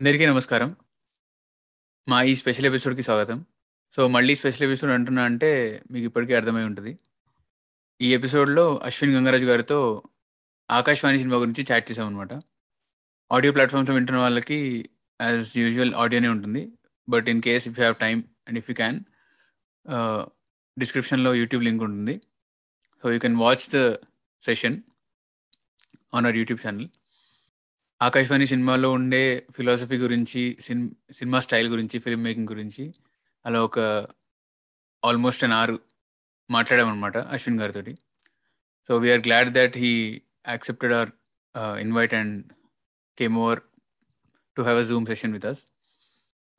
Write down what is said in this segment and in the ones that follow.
అందరికీ నమస్కారం. మా ఈ స్పెషల్ ఎపిసోడ్‌కి స్వాగతం. సో, మళ్ళీ స్పెషల్ ఎపిసోడ్ అంటున్నా అంటే మీకు ఇప్పటికీ అర్థమై ఉంటుంది ఈ ఎపిసోడ్‌లో అశ్విన్ గంగరాజు గారితో ఆకాశవాణి సినిమా గురించి చాట్ చేసామనమాట. ఆడియో ప్లాట్‌ఫామ్స్‌లో వింటున్న వాళ్ళకి యాజ్ యూజువల్ ఆడియోనే ఉంటుంది. But in case if you have time and if you can డిస్క్రిప్షన్‌లో యూట్యూబ్ లింక్ ఉంటుంది. So, you can watch the session on our YouTube channel. Aakashavaani సినిమాలో ఉండే ఫిలాసఫీ గురించి, సిన్ సినిమా స్టైల్ గురించి, ఫిల్మ్ మేకింగ్ గురించి అలా ఒక ఆల్మోస్ట్ అన్ ఆరు మాట్లాడామనమాట అశ్విన్ గారితో so, we are glad that he accepted our invite and came over to have a zoom session with us.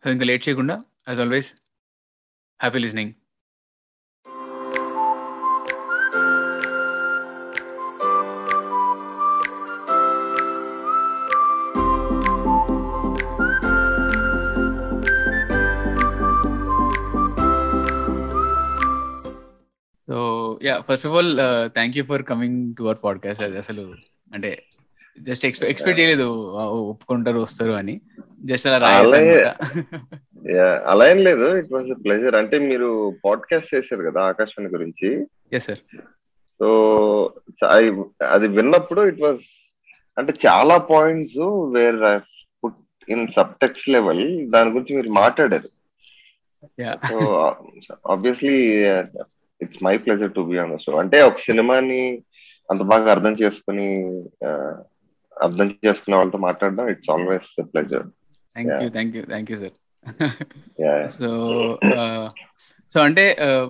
So, ఇంకా లేట్ చేయకుండా as always happy listening. Yeah! First of all thank you for coming to our podcast. అది అసలు అంటే just ఎక్స్‌పె expect చేయలేదు ఒప్పుకుంటారు, వస్తారు అని. Just అలా! అలా ఏం లేదు. It was pleasure. అంటే మీరు పాడ్‌కాస్ట్ చేశారు కదా! ఆకాశవాణి గురించి. Yes sir. సో, అది విన్నప్పుడు ఇట్ వాస్ అంటే చాలా points where I put in subtext level దాని గురించి మీరు మాట్లాడారు. Obviously it's my pleasure to be on the show. అంటే ఒక సినిమాని అంత బాగా అర్థం చేసుకొని అర్థం చేసుకునే వాళ్ళతో మాట్లాడడం it's always pleasure. Thank you. Thank you. Thank you sir. So, so అంటే ఆహ్,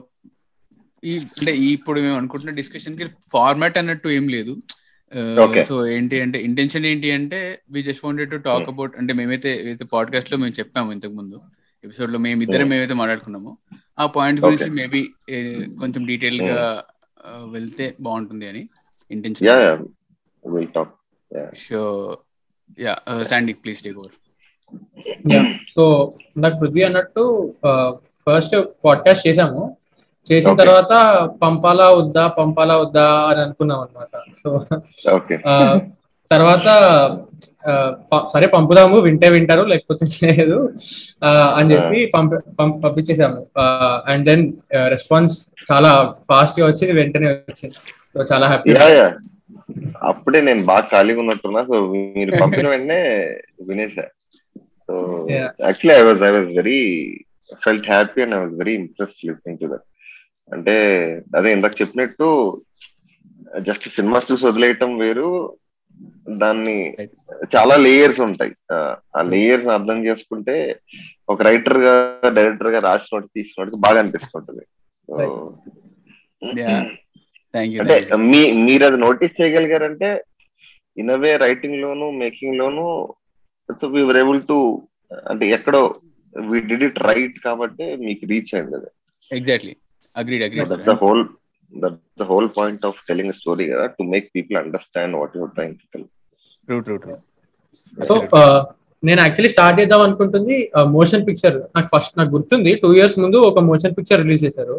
ఈ అంటే ఇప్పుడు మేము అనుకుంటున్న డిస్కషన్‌కి ఫార్మాట్ అన్నట్టు ఏం లేదు. సో, ఏంటి అంటే ఇంటెన్షన్ ఏంటి అంటే we just wanted to talk. About అంటే మేమైతే ఏదైతే పాడ్‌కాస్ట్‌లో మేము చెప్పాము ఇంతకుముందు. ఎపిసోడ్‌లో మేమిద్దరం హ్మ్. ఏవైతే మాట్లాడుకున్నామో, ఆ పాయింట్స్ గురించి. మేబీ కొంచెం డీటెయిల్‌గా హ్మ్. ఆహ్, వెళ్తే బావుంటుంది అని intention! So! Ah, Sandy please take over. So, ఇందాక పృథ్వీ అన్నట్టు ఫస్ట్ పాడ్‌కాస్ట్ చేసాము. చేసిన. తర్వాత పంపాలా? వద్దా? పంపాలా? వద్దా? అని అనుకున్నాం అన్నమాట. సో, తర్వాత సరే పంపుదాము. వింటే వింటారు. లేకపోతే లేదు అని! చెప్పి పంపి పంప్ పంపించేసాము. అండ్ దెన్ రెస్పాన్స్ చాలా ఫాస్ట్‌గా వచ్చింది. వెంటనే వచ్చింది. సో, చాలా హ్యాపీ! అప్పుడే నేను బాగా ఖాళీగా ఉన్నట్టున్నా. సో, మీరు పంపిన వెంటనే వినేసా. So! Actually I was I was very felt happy and I was very impressed listening to that. అంటే అదే ఇందాక చెప్పినట్టు జస్ట్ సినిమా చూసి వదిలేయటం వేరు. దాన్ని. చాలా లేయర్స్ ఉంటాయి. ఆ. లేయర్స్ అర్థం చేసుకుంటే ఒక రైటర్‌గా, డైరెక్టర్‌గా రాసినోడికి, తీసినోడికి బాగా అనిపిస్తుంటది. అంటే. మీ మీరది నోటీస్ చేయగలిగారంటే ఇన్ ఎ వే రైటింగ్ లోను, మేకింగ్ లోను సో, ఏబుల్ టు అంటే ఎక్కడో వి డిడ్ ఇట్ రైట్ కాబట్టి మీకు రీచ్ అయింది అది. Exactly. Agreed. Agreed whole that's the whole point of telling a story కదా! To make people understand what you are trying to tell. True. True. True. So, నేను actually start చేద్దాం అనుకుంటుంది motion picture. నాకు first నాకు గుర్తుంది 2 years ముందు ఒక motion picture release చేశారు.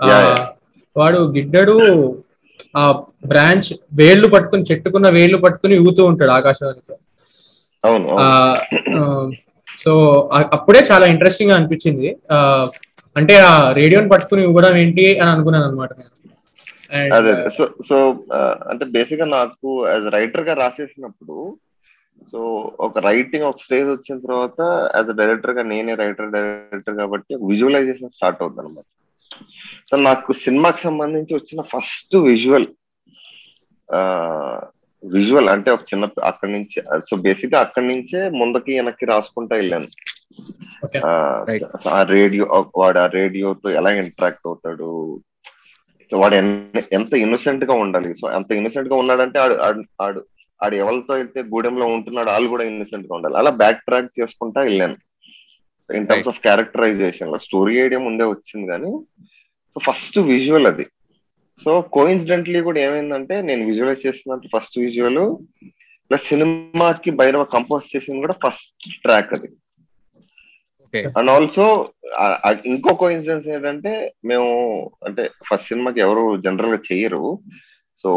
యాహ్! వాడు గిడ్డడు ఆ బ్రాంచ్ వేళ్ళు పట్టుకొని చెట్టుకున్న వేళ్ళు పట్టుకొని ఊగుతూ ఉంటాడు ఆకాశవాణితో. సో, అ అప్పుడే చాలా ఇంట్రెస్టింగ్‌గా అనిపించింది. ఆహ్, అంటే ఆ రేడియోని పట్టుకొని ఊగడం ఏంటి అని అనుకున్నానన్నమాట నేను. అదే. సో, సో ఆహ్, అంటే బేసిక్‌గా నాకు యాస్ రైటర్‌గా రాసేసినప్పుడు సో, ఒక రైటింగ్ ఒక స్టేజ్ వచ్చిన తర్వాత యాస్ ఎ డైరెక్టర్‌గా నేనే రైటర్, డైరెక్టర్ కాబట్టి విజువలైజేషన్ స్టార్ట్ అవుద్దన్నమాట. సో, నాకు సినిమాకి సంబంధించి వచ్చిన ఫస్ట్ విజువల్ విజువల్ అంటే ఒక చిన్న అక్కడి నుంచి సో, బేసిక్‌గా అక్కడి నుంచే ముందుకి, వెనక్కి రాసుకుంటా. ఆహ్, రైట్. ఆ రేడియో వాడు ఆ రేడియోతో ఎలా ఇంటరాక్ట్ అవుతాడు? వాడు ఎన్ ఎంత ఇన్నోసెంట్గా ఉండాలి. సో, అంత ఇన్నోసెంట్గా ఉన్నాడంటే ఆడు ఆడు ఆడు ఎవరితో అయితే గూడెంలో ఉంటున్నాడో ఆళ్ళు కూడా ఇన్నోసెంట్గా ఉండాలి. అలా బ్యాక్ ట్రాక్ చేసుకుంటా ఎళ్ళాను. In terms. ఆఫ్ క్యారెక్టరైజేషన్‌లో. స్టోరీ ఐడియా ముందే వచ్చింది గానీ, సో, ఫస్ట్ విజువల్ అది. సో, కోయిన్సిడెంట్‌లీ కూడా ఏమైందంటే నేను విజువలైజ్ చేసినంత ఫస్ట్ విజువల్ ప్లస్ సినిమాకి భైరవ కంపోజ్ చేసింది కూడా ఫస్ట్ ట్రాక్ అది. Okay. And also ah, ah, ఇంకో ఏంటంటే మేము అంటే ఫస్ట్ సినిమాకి ఎవరు జనరల్‌గా చేయరు so,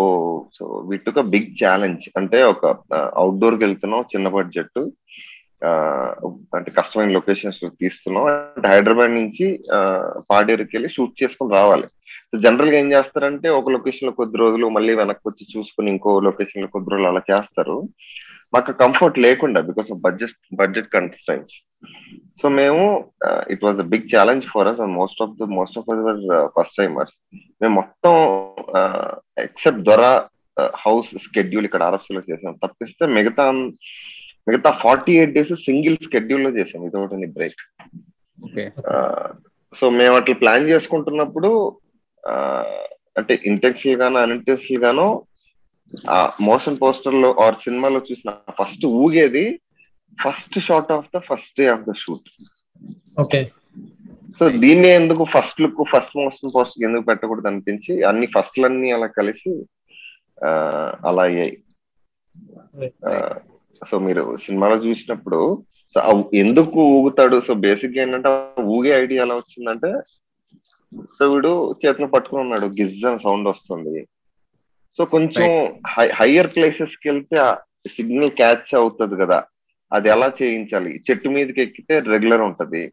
so we took big challenge. అంటే ఒక అవుట్డోర్కి వెళ్తున్నాం చిన్న బడ్జెట్. అంటే కష్టమైన లొకేషన్స్ తీస్తున్నాం అంటే హైదరాబాద్ నుంచి పాడేరుకి వెళ్ళి షూట్ చేసుకుని రావాలి సో జనరల్గా ఏం చేస్తారంటే ఒక లొకేషన్లో కొద్ది రోజులు మళ్ళీ వెనక్కి వచ్చి చూసుకుని ఇంకో లొకేషన్లో కొద్ది రోజులు అలా చేస్తారు మాకు కంఫర్ట్ లేకుండా because of budget budget constraints so మేము it was a big challenge for us and most of the most of our first timers మేము మొత్తం ఎక్సెప్ట్ దొర హౌస్ స్కెడ్యూల్ ఇక్కడ ఆర్ఎఫ్సీ లో చేసాం. తప్పిస్తే మిగతా మిగతా ఫార్టీ ఎయిట్ డేస్ సింగిల్ స్కెడ్యూల్లో చేసాం. వితౌట్ ఎనీ బ్రేక్ సో మేము అట్లా ప్లాన్ చేసుకుంటున్నప్పుడు అంటే ఇంటెన్షియల్ గానో అన్ఇంటెన్షియల్ గానో మోషన్ పోస్టర్లో ఆర్ సినిమాలో చూసిన first ఊగేది first shot of the first day of the shoot okay so దీన్ని ఎందుకు first look first motion poster ఎందుకు పెట్టకూడదు అనిపించి అన్ని ఫస్ట్లన్నీ అలా కలిసి అలా అయ్యాయి. సో మీరు సినిమాలో చూసినప్పుడు సో ఎందుకు ఊగుతాడు? సో బేసిక్ ఏంటంటే ఊగే ఐడియా ఎలా వచ్చిందంటే సో వీడు చేతిలో పట్టుకుని ఉన్నాడు గిజ్ అని సౌండ్ వస్తుంది. సో కొంచెం హయ్యర్ ప్లేసెస్కి వెళ్తే సిగ్నల్ క్యాచ్ అవుతుంది కదా. అది ఎలా చేయించాలి? చెట్టు మీదకి ఎక్కితే రెగ్యులర్ ఉంటది.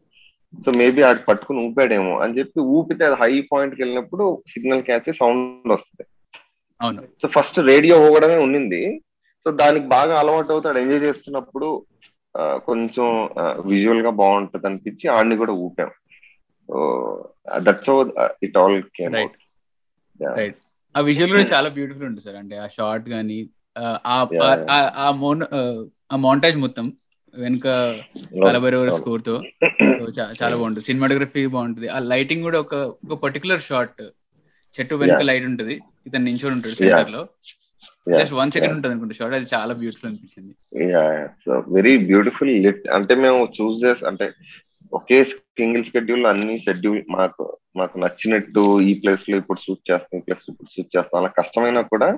సో మేబీ ఆడు పట్టుకుని ఊపాడేమో అని చెప్పి ఊపితే అది హై పాయింట్కి వెళ్ళినప్పుడు సిగ్నల్ క్యాచ్ సౌండ్ వస్తుంది. సో ఫస్ట్ రేడియో ఊగడమే ఉండింది సో దానికి బాగా అలవాటు అవుతాడు ఎంజాయ్ చేస్తున్నప్పుడు కొంచెం విజువల్గా బాగుంటది అనిపించి ఆడిని కూడా ఊపాం. దట్స్ ఇట్ ఆల్ కేమ్ ఆ విజువల్ కూడా చాలా బ్యూటిఫుల్ ఉంటుంది సార్. అంటే ఆ షార్ట్ గానీ ఆ మోన్ ఆ మౌంటేజ్ మొత్తం వెనుక కలబరి స్కోర్తో. చాలా బాగుంటుంది. సినిమాటోగ్రఫీ బాగుంటుంది. ఆ లైటింగ్ కూడా ఒక ఒక పర్టికులర్ షాట్ చెట్టు వెనుక లైట్ ఉంటుంది. ఇతను నించోని ఉంటాడు సెంటర్లో. జస్ట్ వన్ సెకండ్ ఉంటుంది అనుకుంటా షార్ట్ అది చాలా బ్యూటిఫుల్ అనిపించింది. సో వెరీ బ్యూటిఫుల్ లిట్ అంటే మేము చూస్ చేసి అంటే ఒకే సింగిల్ షెడ్యూల్ అన్ని షెడ్యూల్ మాకు మాకు నచ్చినట్టు ఈ ప్లేస్లో ఇప్పుడు షూట్ చేస్తాం ఈ ప్లేస్ ఇప్పుడు షూట్ చేస్తాం. అలా కష్టమైనా కూడా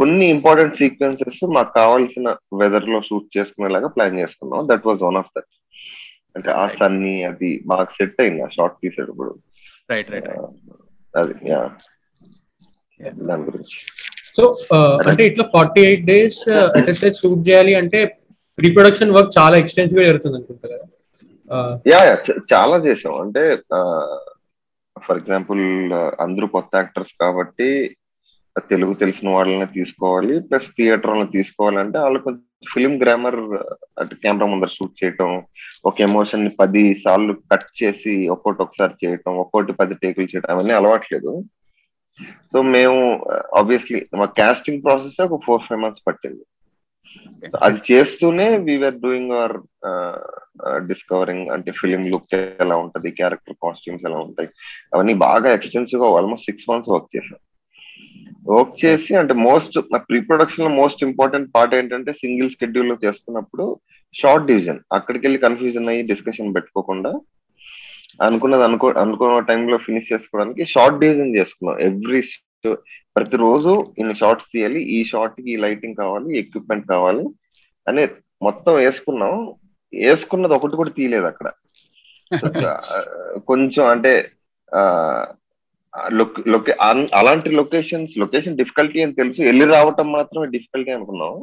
కొన్ని ఇంపార్టెంట్ సీక్వెన్సెస్ మాకు కావాల్సిన వెదర్లో షూట్ చేసుకునేలాగా ప్లాన్ చేసుకున్నాం. That was one of that అంటే ఆ సన్ని అది బాగా సెట్ అయింది ఆ షార్ట్ తీసేటప్పుడు రైట్ రైట్ అది దాని గురించి. సో అంటే ఇట్లా ఫార్టీ ఎయిట్ డేస్ అటెస్టెడ్ షూట్ చేయాలి అంటే రీప్రొడక్షన్ వర్క్ చాలా ఎక్స్టెన్సివ్గా జరుగుతుంది అనుకుంటా కదా. యా చాలా చేసాం. అంటే ఫర్ ఎగ్జాంపుల్ అందరూ కొత్త యాక్టర్స్ కాబట్టి తెలుగు తెలిసిన వాళ్ళని తీసుకోవాలి ప్లస్ థియేటర్ వాళ్ళని తీసుకోవాలంటే వాళ్ళు కొంచెం ఫిలిం గ్రామర్ అంటే కెమెరా ముందర షూట్ చేయటం ఒక ఎమోషన్ని పది సార్లు కట్ చేసి ఒక్కోటి ఒకసారి చేయటం ఒక్కోటి పది టేకులు చేయటం అవన్నీ అలవాట్లేదు. సో మేము ఆబ్వియస్లీ మా కాస్టింగ్ ప్రాసెస్ ఒక ఫోర్ ఫైవ్ మంత్స్ పట్టింది. అది చేస్తూనే వీఆర్ డూయింగ్ అవర్ డిస్కవరింగ్ అంటే ఫిలిం లుక్ ఎలా ఉంటది క్యారెక్టర్ కాస్ట్యూమ్స్ ఎలా ఉంటాయి అవన్నీ బాగా ఎక్స్టెన్సివ్గా ఆల్మోస్ట్ సిక్స్ మంత్స్ వర్క్ చేసాం వర్క్ చేసి అంటే మోస్ట్ ప్రీ ప్రొడక్షన్లో మోస్ట్ ఇంపార్టెంట్ పార్ట్ ఏంటంటే సింగిల్ షెడ్యూల్లో చేస్తున్నప్పుడు షార్ట్ డివిజన్ అక్కడికి వెళ్ళి కన్ఫ్యూజన్ అయ్యి డిస్కషన్ పెట్టుకోకుండా అనుకున్నది అనుకో అనుకున్న టైంలో ఫినిష్ చేసుకోవడానికి షార్ట్ డివిజన్ చేసుకున్నాం. ఎవ్రీ ప్రతిరోజు ఇన్ని షార్ట్స్ తీయాలి ఈ షార్ట్కి లైటింగ్ కావాలి ఎక్విప్మెంట్ కావాలి అని మొత్తం వేసుకున్నాం. వేసుకున్నది ఒకటి కూడా తీయలేదు అక్కడ. కొంచెం అంటే అలాంటి లొకేషన్స్ లొకేషన్ డిఫికల్టీ అని తెలుసు. వెళ్ళి రావటం మాత్రమే డిఫికల్టీ అనుకున్నాం.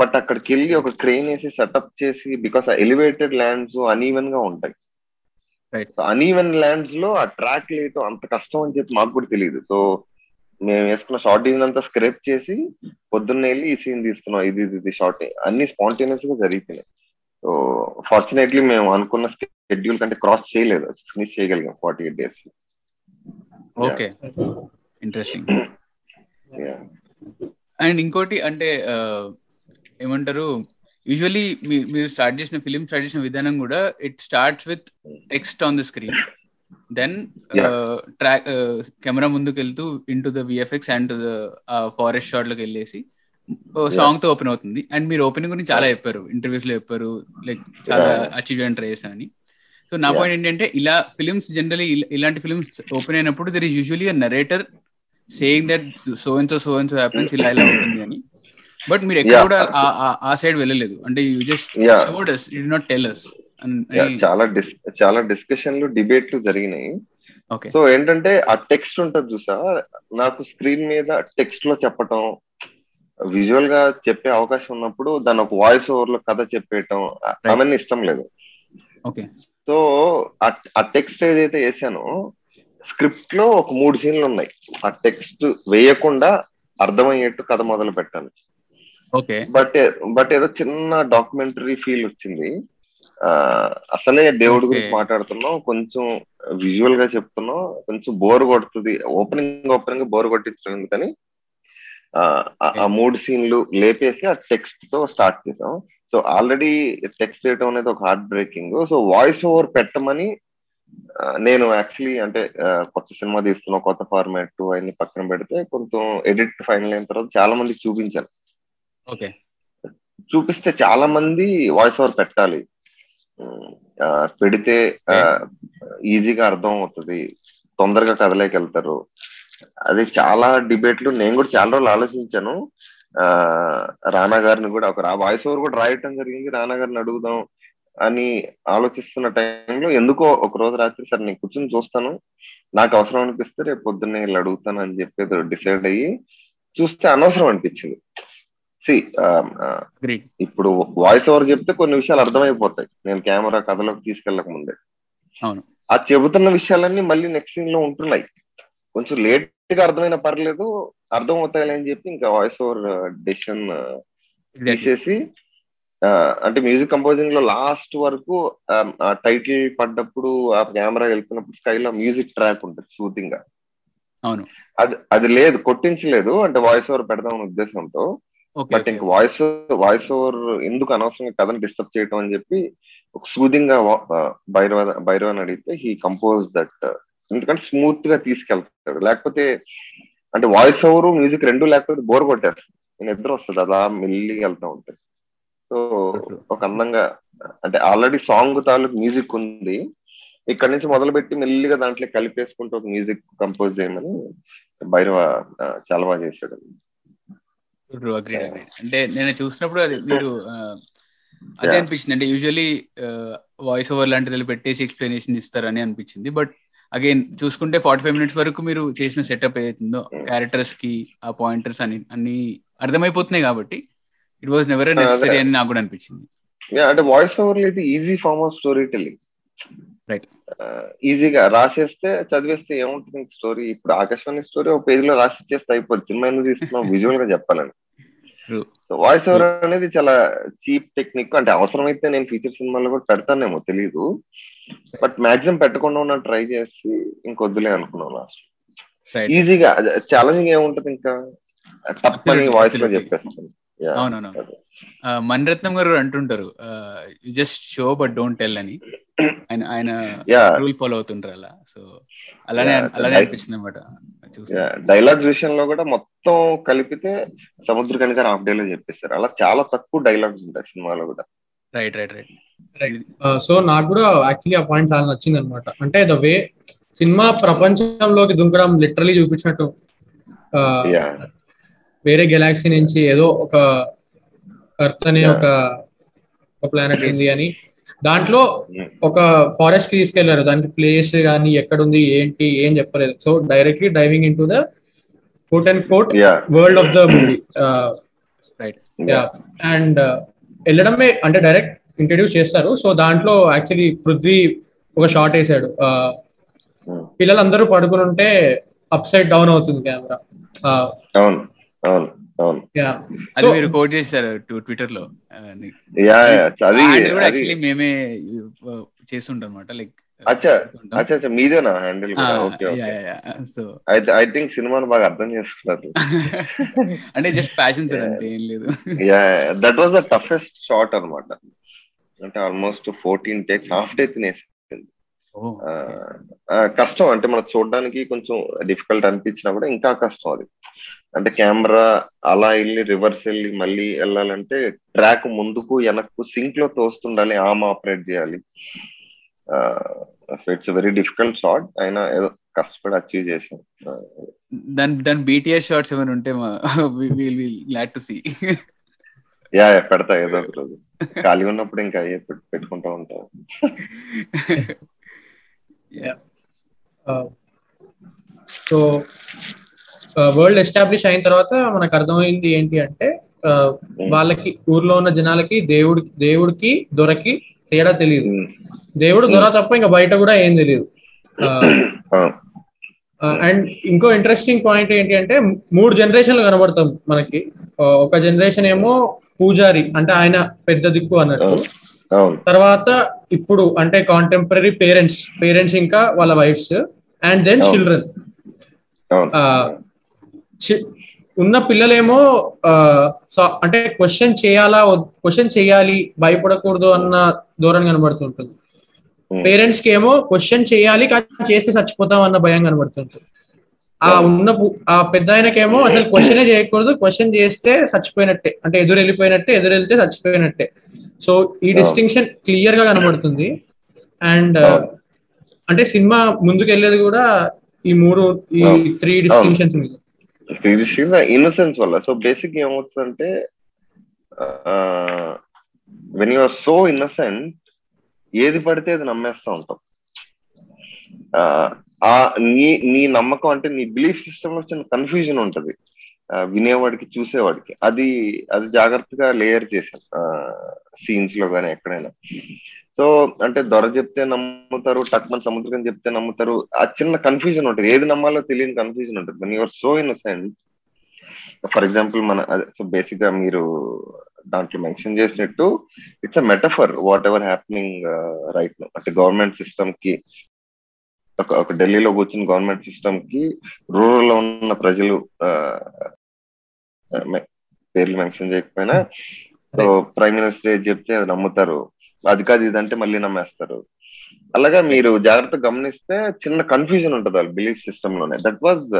బట్ అక్కడికి వెళ్ళి ఒక క్రెయిన్ వేసి సెటప్ చేసి బికాస్ ఎలివేటెడ్ ల్యాండ్స్ అన్ఈవెన్గా ఉంటాయి. అన్ఈవెన్ ల్యాండ్స్లో ఆ ట్రాక్ లేయటం అంత కష్టం అని చెప్పి మాకు కూడా తెలియదు. సో మేము వేసుకున్న షార్ట్ డిజైన్ అంతా స్క్రేప్ చేసి పొద్దున్న వెళ్ళి ఈ సీన్ తీస్తున్నాం. ఇది ఇది షార్ట్ అన్ని స్పాంటేనియస్గా జరిగిపోయినాయి. సో ఫార్చునేట్లీ మేము అనుకున్న షెడ్యూల్ కంటే క్రాస్ చేయలేదు. ఫినిష్ చేయగలిగాం forty eight days okay interesting and ఇంకోటి అంటే ఏమంటారు యూజువలీ మీరు స్టార్ట్ చేసిన ఫిలిం స్టార్ట్ చేసిన విధానం కూడా it starts with text on the screen then track camera ముందుకు వెళ్తూ into the VFX and the forest షాట్లోకి వెళ్ళేసి సాంగ్తో ఓపెన్ అవుతుంది. అండ్ మీరు ఓపెనింగ్ గురించి చాలా చెప్పారు. ఇంటర్వ్యూస్లో చెప్పారు. లైక్ చాలా అచీవ్ చేయడానికి ట్రై చేశానని సో నా పాయింట్ ఏంటంటే ఇలా ఫిలిమ్స్ జనరలీ ఇలాంటి ఫిలిమ్స్ ఓపెన్ అయినప్పుడు there is usually narrator saying that so and so so and so happens ఇలా ఇలా ఉంటుంది అని. బట్ మీరు ఎక్కడ కూడా ఆ సైడ్ వెళ్ళలేదు. అంటే you just showed us it not tell us చాలా చాలా డిస్కషన్లు డిబేట్లు జరిగినాయి. సో ఏంటంటే ఆ టెక్స్ట్ ఉంటది చూసా? నాకు స్క్రీన్ మీద టెక్స్ట్లో చెప్పటం విజువల్గా చెప్పే అవకాశం ఉన్నప్పుడు దాని ఒక వాయిస్ ఓవర్లో కథ చెప్పేయటం అవన్నీ ఇష్టం లేదు. ఓకే సో ఆ టెక్స్ట్ ఏదైతే వేసానో స్క్రిప్ట్లో ఒక మూడు సీన్లు ఉన్నాయి. ఆ టెక్స్ట్ వేయకుండా అర్థమయ్యేట్టు కథ మొదలు పెట్టాను. ఓకే. బట్ బట్ ఏదో చిన్న డాక్యుమెంటరీ ఫీల్ వచ్చింది. ఆ అసలే దేవుడి. గురించి మాట్లాడుతున్నాం. కొంచెం విజువల్గా చెప్తున్నాం. కొంచెం బోర్ కొడుతుంది. ఓపెనింగ్ ఓపెనింగ్ బోర్ కొట్టించడం ఎందుకని ఆ. మూడు సీన్లు లేపేసి ఆ టెక్స్ట్తో స్టార్ట్ చేసాం. సో ఆల్రెడీ టెక్స్ట్ చేయటం అనేది ఒక heart breaking so voice over పెట్టమని నేను యాక్చువల్లీ అంటే కొత్త సినిమా తీస్తున్నా కొత్త ఫార్మాట్ అవన్నీ పక్కన పెడితే కొంచెం ఎడిట్ ఫైనల్ అయిన తర్వాత చాలా మందికి చూపించాను ఓకే. చూపిస్తే చాలా మంది వాయిస్ ఓవర్ పెట్టాలి పెడితే ఈజీగా అర్థం అవుతుంది తొందరగా కథలోకి వెళ్తారు. అది చాలా డిబేట్లు నేను కూడా చాలా రోజులు ఆలోచించాను. రానా గారిని కూడా ఒక వాయిస్ ఓవర్ కూడా రాయటం జరిగింది. రానా గారిని అడుగుదాం అని ఆలోచిస్తున్న టైంలో ఎందుకో ఒక రోజు రాత్రి సార్ నేను కూర్చొని చూస్తాను. నాకు అవసరం అనిపిస్తే రేపు పొద్దున్నే వీళ్ళు అడుగుతాను అని చెప్పి డిసైడ్ అయ్యి చూస్తే అనవసరం అనిపించింది. సి ఇప్పుడు వాయిస్ ఓవర్ చెప్తే కొన్ని విషయాలు అర్థమైపోతాయి. నేను కెమెరా కథలోకి తీసుకెళ్ళక ముందే ఆ చెబుతున్న విషయాలన్నీ మళ్ళీ నెక్స్ట్ సీన్లో ఉంటున్నాయి. కొంచెం లేట్గా అర్థమైన పర్లేదు అర్థం అవుతాయి అని చెప్పి ఇంకా వాయిస్ ఓవర్ డెసిషన్ తీసేసి అంటే మ్యూజిక్ కంపోజింగ్లో లాస్ట్ వరకు ఆ టైటిల్ పడ్డప్పుడు ఆ కెమెరా వెళ్తున్నప్పుడు స్కైలో మ్యూజిక్ ట్రాక్ ఉంటుంది సూతింగ్గా. అవును. అది అది లేదు కొట్టించలేదు అంటే వాయిస్ ఓవర్ పెడదామనే ఉద్దేశంతో. బట్ ఇంక వాయిస్ వాయిస్ ఓవర్ ఎందుకు అనవసరంగా కథను డిస్టర్బ్ చేయటం అని చెప్పి ఒక సూదింగ్గా భైరవ భైరవ్ అని అడిగితే హీ కంపోజ్ దట్ ఎందుకంటే స్మూత్గా తీసుకెళ్తాడు లేకపోతే అంటే వాయిస్ ఓవర్ మ్యూజిక్ రెండు లేకపోతే బోర్ కొట్టేస్తుంది. నేను నిద్ర వస్తుంది అలా మెల్లిగా వెళ్తా ఉంటాయి సో ఒక అందంగా అంటే ఆల్రెడీ సాంగ్ తాలూకు మ్యూజిక్ ఉంది. ఇక్కడ నుంచి మొదలు పెట్టి మెల్లిగా దాంట్లో కలిపేసుకుంటూ ఒక మ్యూజిక్ కంపోజ్ చేయమని భైరవ చాలా బాగా చేశాడు. అంటే నేను చూసినప్పుడు అది మీరు అదే. అనిపించింది. అంటే యూజువలీ వాయిస్ ఓవర్ లాంటిది పెట్టేసి ఎక్స్ప్లెనేషన్ ఇస్తారని అనిపించింది. బట్ అగైన్ చూసుకుంటే ఫార్టీ ఫైవ్ మినిట్స్ వరకు మీరు చేసిన సెటప్ ఏదైతుందో. క్యారెక్టర్స్కి ఆ పాయింటర్స్ అని అన్ని అర్థమైపోతున్నాయి కాబట్టి ఇట్ వాజ్ నెవర్. నెసరీ అని నాకు కూడా అనిపించింది. అంటే వాయిస్ ఓవర్ ఇది easy form of story telling Right. ఈజీగా రాసేస్తే చదివేస్తే ఏముంటుంది స్టోరీ ఇప్పుడు ఆకాశవాణి స్టోరీ ఒక పేజ్లో రాసి ఇచ్చేస్తే అయిపోతుంది సినిమా ఎందుకు తీస్తున్నాం విజువల్ గా చెప్పాలని. వాయిస్ ఓవర్ అనేది చాలా చీప్ టెక్నిక్ అంటే అవసరమైతే నేను ఫీచర్ సినిమాలో కూడా పెడతానేమో తెలియదు బట్ మాక్సిమం పెట్టకుండా ఉన్న ట్రై చేసి ఇంకొద్దులే అనుకున్నాను లాస్ట్. ఈజీగా ఛాలెంజింగ్ ఏముంటది ఇంకా? తప్పని వాయిస్లో. చెప్పేస్తాను. అవునవును. మణిరత్నం గారు అంటుంటారు just show but don't tell అని. ఆయన ఆయన. రూల్ ఫాలో అవుతుంటారు అలా. సో అలానే అలానే. అనిపిస్తుంది అనమాట డైలాగ్స్ విషయంలో కూడా మొత్తం కలిపితే సముద్ర కనిక హాఫ్ డే లో చెప్పేస్తారు అలా చాలా తక్కువ డైలాగ్స్ ఉంటాయి సినిమాలో కూడా. రైట్ రైట్ రైట్ సో నాకు కూడా యాక్చువల్లీ ఆ పాయింట్ చాలా నచ్చింది అనమాట అంటే ద వే సినిమా ప్రపంచంలోకి దుంకడం లిటరలీ చూపించినట్టు వేరే గెలాక్సీ నుంచి ఏదో ఒక ఎర్త్ అనే. ఒక ఒక ప్లానెట్ ఉంది అని. దాంట్లో Mm. ఒక ఫారెస్ట్కి తీసుకెళ్ళారు. దానికి ప్లేస్ కానీ ఎక్కడుంది ఏంటి ఏం చెప్పలేదు. So directly diving in to the coat and coat world of the movie right yeah and వెళ్ళడమే అంటే డైరెక్ట్ ఇంట్రడ్యూస్ చేస్తారు. సో దాంట్లో యాక్చువల్లీ పృథ్వీ ఒక షార్ట్ వేసాడు. Uh, పిల్లలందరూ పడుకుని ఉంటే అప్ సైడ్ డౌన్ అవుతుంది కెమెరా అవును అవును అవును. యా అది మీరు కోట్ చేశారు ట్విట్టర్లో అది మేమే చేస్తుంటాం అనమాట లైక్ మీదేనా హ్యాండిల్ సో ఐ థింక్ సినిమాను బాగా అర్థం చేసుకున్నారు. అంటే జస్ట్ ప్యాషన్ సార్ అంతే ఏం లేదు. Yeah that was the toughest shot అన్నమాట. అంటే almost fourteen takes half day తినేసి ఓ ఆ, ఆ, కష్టం. అంటే మనకు చూడడానికి కొంచెం డిఫికల్ట్ అనిపించినా కూడా ఇంకా కష్టం అది. అంటే కెమెరా అలా వెళ్ళి రివర్స్ వెళ్ళి మళ్ళీ వెళ్ళాలంటే ట్రాక్ ముందుకు వెనక్కు సింక్లో తోస్తుండాలి ఆమ్ ఆపరేట్ చేయాలి. ఇట్స్ వెరీ డిఫికల్ట్ షాట్ అయినా ఏదో కష్టపడి అచీవ్ చేసాం ఆ, దాని దాని బీటీఎస్ షార్ట్స్ ఏమైనా ఉంటే will will glad to see yeah yeah, పెడతా ఏదో ఒక రోజు. ఖాళీ ఉన్నప్పుడు ఇంకా అయ్యే పెట్టు- పెట్టుకుంటా ఉంటాం. సో వరల్డ్ ఎస్టాబ్లిష్ అయిన తర్వాత మనకు అర్థమైంది ఏంటి అంటే ఆ, వాళ్ళకి ఊర్లో ఉన్న జనాలకి దేవుడి దేవుడికి దొరకి తేడా తెలియదు. దేవుడు దొర తప్ప ఇంకా బయట కూడా ఏం తెలియదు అండ్ ఇంకో ఇంట్రెస్టింగ్ పాయింట్ ఏంటి అంటే మూడు జనరేషన్లు కనబడతాం మనకి. ఒక జనరేషన్ ఏమో పూజారి అంటే ఆయన పెద్ద దిక్కు అన్నట్టు. తర్వాత ఇప్పుడు అంటే కాంటెంపరీ పేరెంట్స్ పేరెంట్స్ ఇంకా వాళ్ళ వైఫ్స్ అండ్ దెన్. చిల్డ్రన్ ఉన్న పిల్లలేమో అంటే క్వశ్చన్ చేయాలా క్వశ్చన్ చేయాలి భయపడకూడదు అన్న ధోరణి కనబడుతుంటుంది. Hmm. పేరెంట్స్కి ఏమో క్వశ్చన్ చేయాలి కానీ చేస్తే చచ్చిపోతాం అన్న భయం కనబడుతుంటుంది. ఆ ఉన్న పు- ఆ పెద్ద ఆయనకేమో అసలు క్వశ్చనే చేయకూడదు క్వశ్చన్ చేస్తే చచ్చిపోయినట్టే. అంటే ఎదురు వెళ్ళిపోయినట్టే ఎదురు వెళ్తే చచ్చిపోయినట్టే. సో ఈ డిస్టింక్షన్ క్లియర్గా కనబడుతుంది. అండ్ అంటే సినిమా ముందుకు వెళ్ళేది కూడా ఈ మూడు ఈ. త్రీ డిస్టింక్షన్స్ మీద. ఇన్నోసెన్స్ వల్ల. సో బేసిక్ ఏమవుతుందంటే when you are so innocent ఏది పడితే అది నమ్మేస్తా ఉంటాం. ఆ, ఆ నీ నీ నమ్మకం అంటే నీ బిలీఫ్ సిస్టమ్లో చిన్న కన్ఫ్యూజన్ ఉంటది. ఆ, వినేవాడికి చూసేవాడికి. అది అది జాగ్రత్తగా లేయర్ చేశాను సీన్స్లో కానీ ఎక్కడైనా. సో అంటే దొర చెప్తే నమ్ముతారు టక్మన్ సముద్రం చెప్తే నమ్ముతారు. ఆ చిన్న కన్ఫ్యూజన్ ఉంటుంది. ఏది నమ్మాలో తెలియని కన్ఫ్యూజన్ ఉంటుంది. One your so innocent for example మన సో బేసిక్గా మీరు దాంట్లో మెన్షన్ చేసినట్టు it's a metaphor whatever happening right no అంటే గవర్నమెంట్ సిస్టమ్కి ఒక ఢిల్లీలో కూర్చుని గవర్నమెంట్ సిస్టమ్కి రూరల్లో ఉన్న ప్రజలు ఆ, మె- పేర్లు మెన్షన్ చేయకపోయినా సో ప్రైమ్ మినిస్టర్ ఏది చెప్తే అది నమ్ముతారు. అది కాదు ఇదంటే మళ్ళీ నమ్మేస్తారు. అలాగా మీరు జాగ్రత్తగా గమనిస్తే చిన్న కన్ఫ్యూజన్ ఉంటుంది వాళ్ళ belief సిస్టమ్లోనే. That was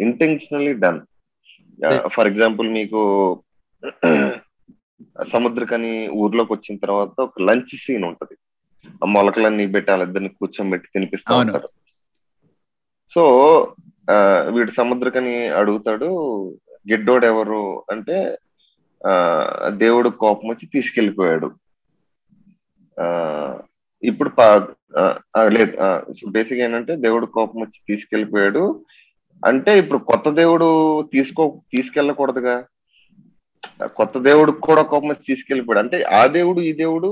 intentionally done for example మీకు సముద్రకని ఊర్లోకి వచ్చిన తర్వాత ఒక లంచ్ సీన్ ఉంటది. ఆ మొలకలన్నీ పెట్టి వాళ్ళిద్దరిని కూర్చోబెట్టి తినిపిస్తూ. ఉంటారు. సో ఆ, వీడు సముద్రకని అడుగుతాడు గిడ్డోడు ఎవరు? అంటే ఆ దేవుడు కోపం వచ్చి తీసుకెళ్ళిపోయాడు ఆ ఇప్పుడు లేదు బేసిక్ ఏంటంటే దేవుడు కోపం వచ్చి తీసుకెళ్ళిపోయాడు అంటే ఇప్పుడు కొత్త దేవుడు తీసుకో తీసుకెళ్ళకూడదుగా? కొత్త దేవుడు కూడా కోపం తీసుకెళ్ళిపోయాడు. అంటే ఆ దేవుడు ఈ దేవుడు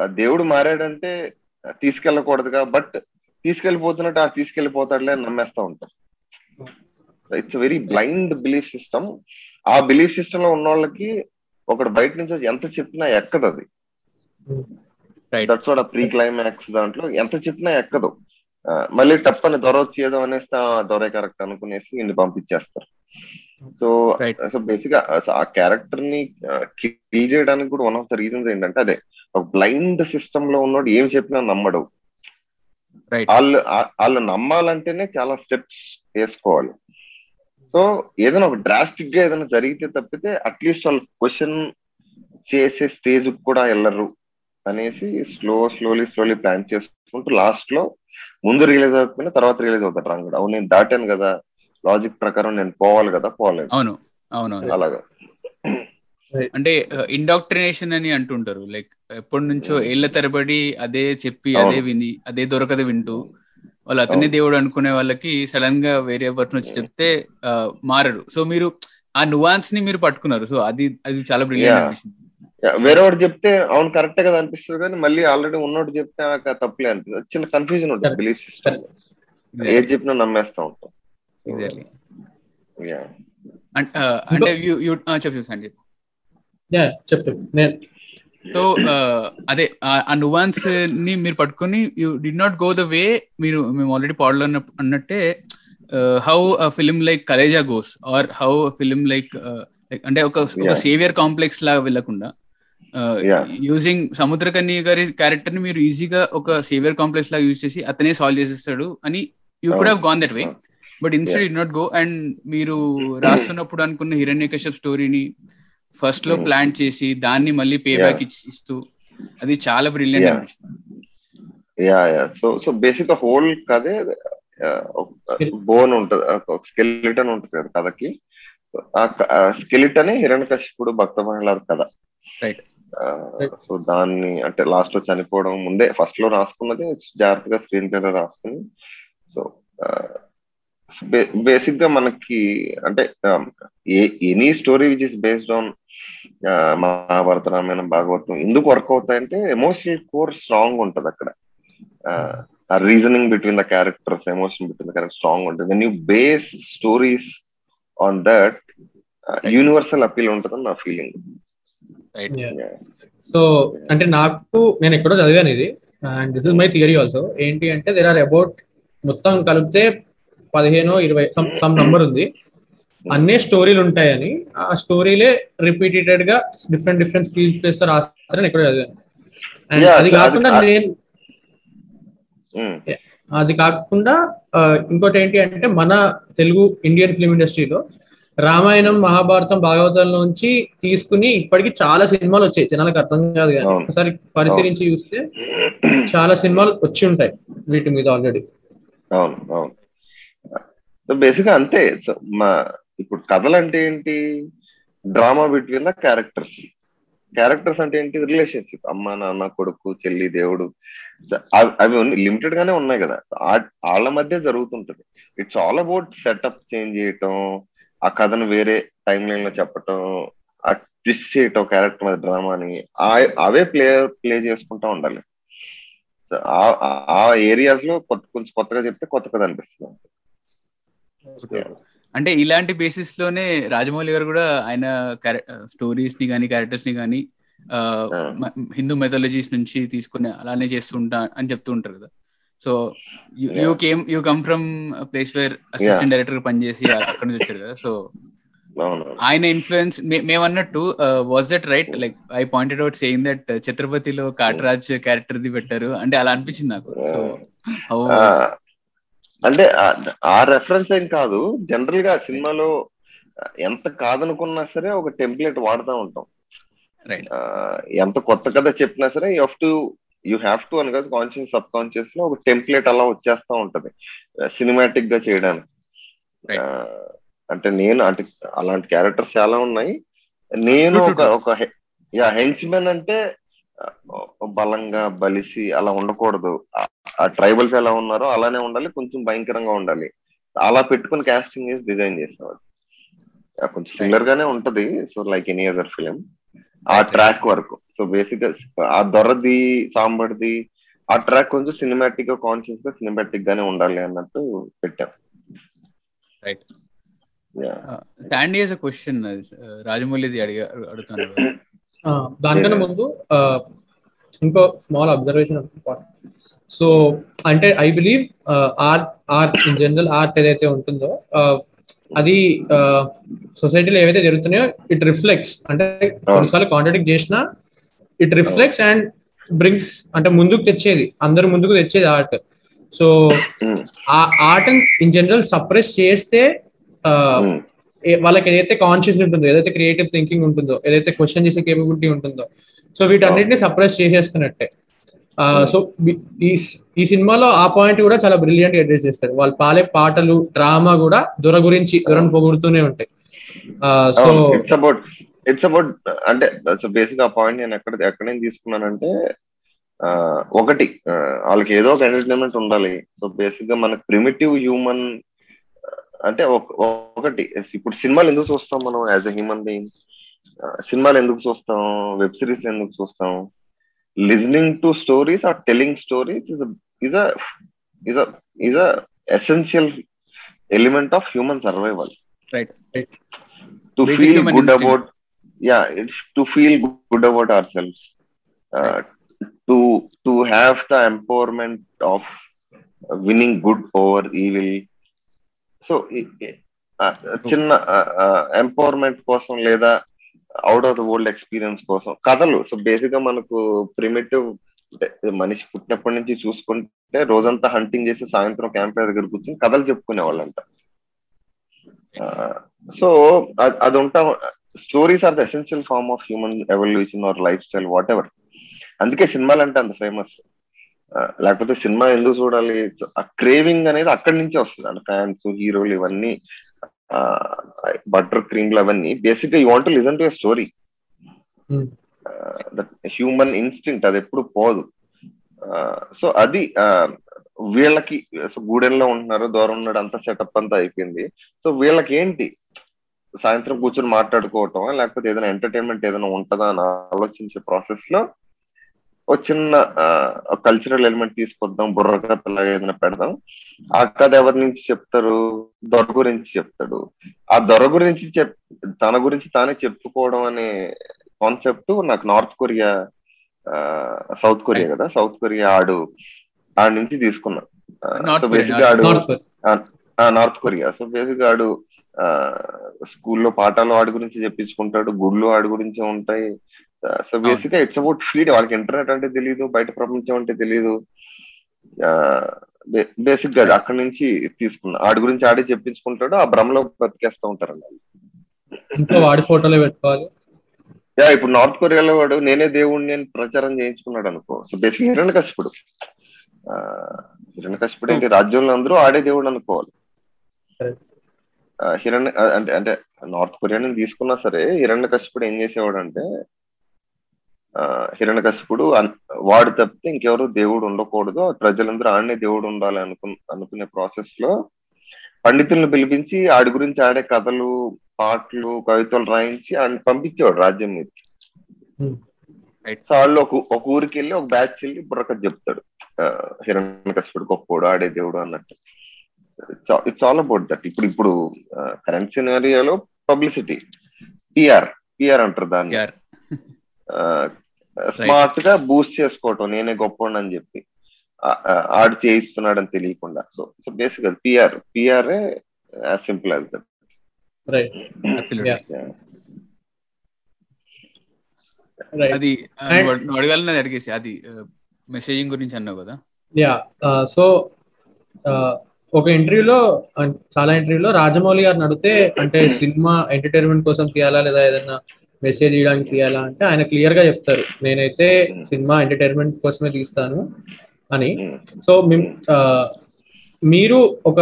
ఆ దేవుడు మారాడంటే తీసుకెళ్ళకూడదుగా బట్ తీసుకెళ్ళిపోతున్నట్టు ఆ తీసుకెళ్ళిపోతాడులే నమ్మేస్తా ఉంటారు it's very blind belief system ఆ బిలీఫ్ సిస్టమ్లో ఉన్న వాళ్ళకి ఒకటి బయట నుంచి ఎంత చెప్పినా ఎక్కదు అది. దట్స్ ప్రీ క్లైమాక్స్ దాంట్లో ఎంత చెప్పినా ఎక్కదు. మళ్ళీ తప్పని దొర వచ్చేదో అనేస్తే ఆ, దొరే కరెక్ట్ అనుకునేసి వీళ్ళు పంపించేస్తారు. సో. సో బేసిక్గా ఆ క్యారెక్టర్ని కిల్ చేయడానికి కూడా వన్ ఆఫ్ ద రీజన్స్ ఏంటంటే అదే ఒక బ్లైండ్ సిస్టమ్లో ఉన్నోడు ఏం చెప్పినా నమ్మడు. వాళ్ళు వాళ్ళు నమ్మాలంటేనే చాలా స్టెప్స్ వేసుకోవాలి. సో ఏదైనా ఒక డ్రాస్టిక్గా ఏదైనా జరిగితే తప్పితే అట్లీస్ట్ వాళ్ళు క్వశ్చన్ చేసే స్టేజ్ కూడా వెళ్ళరు అనేసి స్లో స్లోలీ స్లోలీ ప్లాన్ చేసుకుంటూ లాస్ట్లో ముందు రిలీజ్ అవ్వకపోయినా తర్వాత రిలీజ్ అవుతాడు రంగుడు. అవును నేను దాటాను కదా. లాజిక్ ప్రకారం నేను పోవాలి కదా? పోలేదు. అవును. అవును. అలాగా. అంటే ఇండాక్ట్రినేషన్ అని అంటుంటారు. లైక్ ఎప్పటి నుంచో. ఏళ్ళ తరబడి అదే చెప్పి. అదే విని అదే దొరకదు వింటూ వాళ్ళు అతనే. దేవుడు అనుకునే వాళ్ళకి సడన్గా వేరే పర్సన్ వచ్చి చెప్తే ఆ, మారరు. సో మీరు ఆ నువాన్స్ని మీరు పట్టుకున్నారు. సో అది అది చాలా బ్రిలియంట్ వేరే వాడు చెప్తే అవును కరెక్టే కదా అనిపిస్తుంది కానీ మళ్ళీ ఆల్రెడీ ఉన్నోడు చెప్తే తప్పులే అనిపిస్తుంది. చిన్న కన్ఫ్యూజన్ ఉంటుంది. బిలీఫ్ సిస్టమ్ ఏది చెప్పినా నమ్మేస్తా ఉంటాం. ఎగ్జాక్ట్లీ. అంటే చెప్పు చెప్పు నేను సో అదే ఆ- నువాన్స్ని మీరు పట్టుకొని you did not go the way మీరు మేము ఆల్రెడీ పాడలో అన్నట్టే how film like Khaleja goes or how film like అంటే ఒక. సేవియర్ కాంప్లెక్స్ లాగా వెళ్ళకుండా Yeah. యూజింగ్ సముద్రకన్య గారి క్యారెక్టర్ని మీరు ఈజీగా ఒక సేవియర్ కాంప్లెక్స్ లాగా యూజ్ చేసి అతనే సాల్వ్ చేసేస్తాడు అని you could have gone that way but instead did not go. And మీరు రాస్తున్నప్పుడు అనుకున్న హిరణ్యకశ్యప్ స్టోరీని ఫస్ట్లో Hmm. ప్లాన్ చేసి దాన్ని మళ్ళీ పే. బ్యాక్ ఇస్తూ అది చాలా brilliant yeah yeah so so basic whole కదే బోన్ ఉంటది స్కెలిటన్ ఉంటది కదా కథకి. ఆ స్కెలిటన్ హిరణ్యకశిపుడు భక్త మహిళ కథ. Right. సో దాన్ని అంటే లాస్ట్లో చనిపోవడం ముందే ఫస్ట్లో రాసుకున్నది జాగ్రత్తగా స్క్రీన్ ప్లే రాసుకుని సో బేసిక్గా మనకి అంటే any story which is based on Mahabharata Ramayanam Bhagavatam ఎందుకు వర్క్ అవుతాయంటే ఎమోషనల్ కోర్ స్ట్రాంగ్ ఉంటది అక్కడ. ఆ reasoning between the characters emotion between the character strong ఉంటుంది. When you base stories on that universal appeal ఉంటుందని నా ఫీలింగ్ సో అంటే నాకు నేను ఎక్కడో చదివాను ఇది. And this is my theory also ఏంటి అంటే దేర్ ఆర్ అబౌట్ మొత్తం కలిపితే పదిహేను ఇరవై సమ్ సమ్ నంబర్ ఉంది. అన్ని స్టోరీలు ఉంటాయని ఆ స్టోరీలే రిపీటెడ్గా డిఫరెంట్ డిఫరెంట్ స్క్రీన్ ప్లేస్తో రాస్తారని ఎక్కడ చదివాను. అండ్ అది కాకుండా నేను అది కాకుండా ఇంకోటి ఏంటి అంటే మన తెలుగు ఇండియన్ ఫిల్మ్ ఇండస్ట్రీలో రామాయణం మహాభారతం భాగవతం నుంచి తీసుకుని ఇప్పటికి చాలా సినిమాలు వచ్చాయి. జనాలకు అర్థం కాదు కానీ. ఒకసారి పరిశీలించి చూస్తే చాలా సినిమాలు వచ్చి ఉంటాయి వీటి మీద ఆల్రెడీ అవును అవును. సో బేసిక్గా అంతే మా ఇప్పుడు కథలు అంటే ఏంటి? Drama between the characters. Characters అంటే ఏంటి? రిలేషన్షిప్. అమ్మ నాన్న కొడుకు చెల్లి దేవుడు. అవి- లిమిటెడ్ గానే ఉన్నాయి కదా. వాళ్ళ మధ్య జరుగుతుంటది. It's all about setup change చేయటం ఆ కథను వేరే టైం లైన్లో చెప్పటం ఆ ట్విస్ట్ చేయటం క్యారెక్టర్ మీద డ్రామాని అవే ప్లే ప్లే చేసుకుంటా ఉండాలి. ఆ- ఆ ఏరియాస్లో కొత్త కొంచెం కొత్తగా చెప్తే కొత్త కథ అనిపిస్తుంది. అంటే ఇలాంటి బేసిస్లోనే రాజమౌళి గారు కూడా ఆయన స్టోరీస్ని కానీ క్యారెక్టర్స్ని కానీ హిందూ మెథాలజీస్ నుంచి తీసుకుని అలానే చేస్తుంటా అని చెప్తూ ఉంటారు కదా. So you came you come from place where assistant director పనిచేసి అక్కడ నుంచి వచ్చారు కదా. సో ఆయన ఇన్ఫ్లుయెన్స్ మేము అన్నట్టు was that right like I pointed out saying that ఛత్రపతిలో Katraj character ది పెట్టారు. అంటే అలా అనిపించింది నాకు. సో అంటే ఆ- రెఫరెన్స్ ఏం కాదు. జనరల్గా సినిమాలో ఎంత కాదనుకున్నా సరే ఒక టెంప్లెట్ వాడుతూ ఉంటాం. ఎంత కొత్త కథ చెప్పినా సరే you have to you have to అని కాదు కాన్షియస్ సబ్ కాన్షియస్లో ఒక టెంప్లెట్ అలా వచ్చేస్తా ఉంటది. సినిమాటిక్గా చేయడానికి. అంటే నేను అంటే అలాంటి క్యారెక్టర్స్ చాలా ఉన్నాయి. నేను ఒక ఒక యా హెంచ్మెన్ అంటే బలంగా బలిసి అలా ఉండకూడదు. ఆ- ట్రైబల్స్ ఎలా ఉన్నారో అలానే ఉండాలి కొంచెం భయంకరంగా ఉండాలి. అలా పెట్టుకుని కాస్టింగ్ చేసి డిజైన్ చేసేవాడు కొంచెం సిమిలర్ గానే ఉంటది so like any other film ఆ. ట్రాక్ వరకు. సో బేసిక్గా ఆ దొరది సాంబడిది ఆ ట్రాక్ కొంచెం సినిమాటిక్గా కాన్షియస్గా సినిమాటిక్ గానే ఉండాలి అన్నట్టు పెట్టాం. Right. Yeah. శాండీ క్వశ్చన్ రాజమౌళిది అడిగా అడుగుతున్నాను ఆ, దానికన్నా ముందు ఆ, ఇంకో స్మాల్ అబ్జర్వేషన్ సో అంటే I believe art art in general art ఏదైతే ఉంటుందో అది సొసైటీలో ఏవైతే జరుగుతున్నాయో ఇట్ రిఫ్లెక్ట్స్ అంటే కొన్నిసార్లు కాంట్రాడిక్ట్ చేసినా ఇట్ రిఫ్లెక్ట్స్ అండ్ బ్రింగ్స్ అంటే ముందుకు తెచ్చేది. అందరు ముందుకు తెచ్చేది ఆర్ట్ సో Mm. ఆ ఆర్ట్ ఇన్ జనరల్ సప్రెస్ చేస్తే ఆ, Mm. ఏ- వాళ్ళకి ఏదైతే కాన్షియస్ ఉంటుందో ఏదైతే క్రియేటివ్ థింకింగ్ ఉంటుందో ఏదైతే క్వశ్చన్ చేసే కేపబిలిటీ ఉంటుందో సో వీటన్నిటిని సప్రెస్ చేసేస్తున్నట్టే. సో ఈ ఈ సినిమాలో ఆ పాయింట్ కూడా చాలా బ్రిలియంట్గా అడ్రస్ చేస్తారు. వాళ్ళు పాడే పాటలు డ్రామా కూడా దొర గురించి దొరను పొగుడుతూనే ఉంటాయి. So it's about it's about అంటే బేసిక్ ఆ పాయింట్ నేను ఎక్కడ ఎక్కడ నుంచి తీసుకున్నానంటే ఒకటి వాళ్ళకి ఏదో ఒక ఎంటర్టైన్మెంట్ ఉండాలి. సో బేసిక్గా మనకి ప్రిమిటివ్ హ్యూమన్ అంటే ఒకటి ఇప్పుడు సినిమాలు ఎందుకు చూస్తాం మనం యాజ్ అ హ్యూమన్ బీయింగ్ సినిమాలు ఎందుకు చూస్తాం? వెబ్ సిరీస్ ఎందుకు చూస్తాం? Listening to stories or telling stories is is a is a essential element of human survival to feel good about yeah to feel good about our self to to have the empowerment of winning good over ఈ so చిన్న empowerment కోసం లేదా out of the world experience కోసం కథలు. So బేసిక్గా మనకు primitive మనిషి పుట్టినప్పటి నుంచి చూసుకుంటే రోజంతా హంటింగ్ చేసి సాయంత్రం క్యాంప్ దగ్గర కూర్చొని కథలు చెప్పుకునే వాళ్ళంట. సో అది ఉంటా stories are the essential form of human evolution or life style what ever అందుకే సినిమాలు అంటే అంత ఫేమస్ లేకపోతే సినిమా ఎందుకు చూడాలి? ఆ క్రేవింగ్ అనేది అక్కడి నుంచే వస్తుంది. అంటే ఫ్యాన్స్ హీరోలు ఇవన్నీ బటర్ క్రీమ్లు అవన్నీ. బేసిక్గా you want listen to a story human instinct అది ఎప్పుడు పోదు. సో అది వీళ్ళకి సో గూడెంలో ఉంటున్నారు దూరం ఉన్నాడు అంత సెటప్ అంతా అయిపోయింది. సో వీళ్ళకి ఏంటి సాయంత్రం కూర్చొని మాట్లాడుకోవటం లేకపోతే ఏదైనా ఎంటర్టైన్మెంట్ ఏదైనా ఉంటుందా అని ఆలోచించే ప్రాసెస్లో ఒక చిన్న కల్చరల్ ఎలిమెంట్ తీసుకొద్దాం బుర్ర కథలాగా ఏదైనా పెడదాం. ఆ కథ ఎవరి నుంచి చెప్తారు? దొర గురించి చెప్తాడు. ఆ దొర గురించి చెప్ తన గురించి తానే చెప్పుకోవడం అనే కాన్సెప్ట్ నాకు నార్త్ కొరియా సౌత్ కొరియా కదా. సౌత్ కొరియా ఆడు ఆడి నుంచి తీసుకున్నా. సో బేసిక్ ఆడు North Korea North Korea so basic ఆడు స్కూల్లో పాఠాలు వాడి గురించి చెప్పించుకుంటాడు. గుళ్ళు వాడి గురించే ఉంటాయి. సో బేసిక్గా ఇట్స్ అబౌట్ ఫీడ్ వాళ్ళకి ఇంటర్నెట్ అంటే తెలియదు బయట ప్రపంచం అంటే తెలియదు బేసిక్గా అక్కడి నుంచి తీసుకున్నా ఆడి గురించి ఆడే చెప్పించుకుంటాడు ఆ భ్రమలో బతికేస్తూ ఉంటారు ఇంట్లో వాడి ఫోటోలే పెట్టుకోవాలి. యా ఇప్పుడు నార్త్ కొరియాలో వాడు నేనే దేవుణ్ణి అని ప్రచారం చేయించుకున్నాడు అనుకో. సో బేసిక్ హిరణ్య కశిపుడు హిరణ్య కశిపుడు ఏంటి? రాజ్యంలో అందరూ ఆడే దేవుడు అనుకోవాలి. హిరణ్య అంటే అంటే నార్త్ కొరియాని తీసుకున్నా సరే హిరణ్య కశిపుడు ఏం చేసేవాడు అంటే హిరణ్య కశిపుడు వాడు తప్పితే ఇంకెవరు దేవుడు ఉండకూడదు. ప్రజలందరూ ఆడనే దేవుడు ఉండాలి అనుకు అనుకునే ప్రాసెస్లో పండితులను పిలిపించి ఆడి గురించి ఆడే కథలు పాటలు కవితలు రాయించి ఆయన పంపించేవాడు రాజ్యం మీద. వాళ్ళు ఒక ఒక ఊరికి వెళ్ళి ఒక బ్యాచ్ వెళ్ళి బుర్రకథ చెప్తాడు. హిరణ్య కశిపుడు గొప్పోడు ఆడే దేవుడు అన్నట్టు. It's all about that. ఇప్పుడు ఇప్పుడు కరెంట్ సినారియోలో పబ్లిసిటీ పిఆర్ పిఆర్ అంటారు దాన్ని. స్మార్ట్గా బూస్ట్ చేసుకోవటం నేనే గొప్ప అని చెప్పి. ఆడు చేయిస్తున్నాడని తెలియకుండా. సో సో బేసిక్ అది PR PR simple as that అది అడగాలని అడిగేసి అది మెసేజింగ్ గురించి అన్నావు కదా? యా సో ఒక ఇంటర్వ్యూలో చాలా ఇంటర్వ్యూలో రాజమౌళి గారిని అడిగితే అంటే సినిమా ఎంటర్టైన్మెంట్ కోసం తీయాలా లేదా ఏదైనా మెసేజ్ ఇవ్వడానికి తీయాలా అంటే ఆయన క్లియర్గా చెప్తారు. నేనైతే సినిమా ఎంటర్టైన్మెంట్ కోసమే తీస్తాను అని. సో మీరు ఒక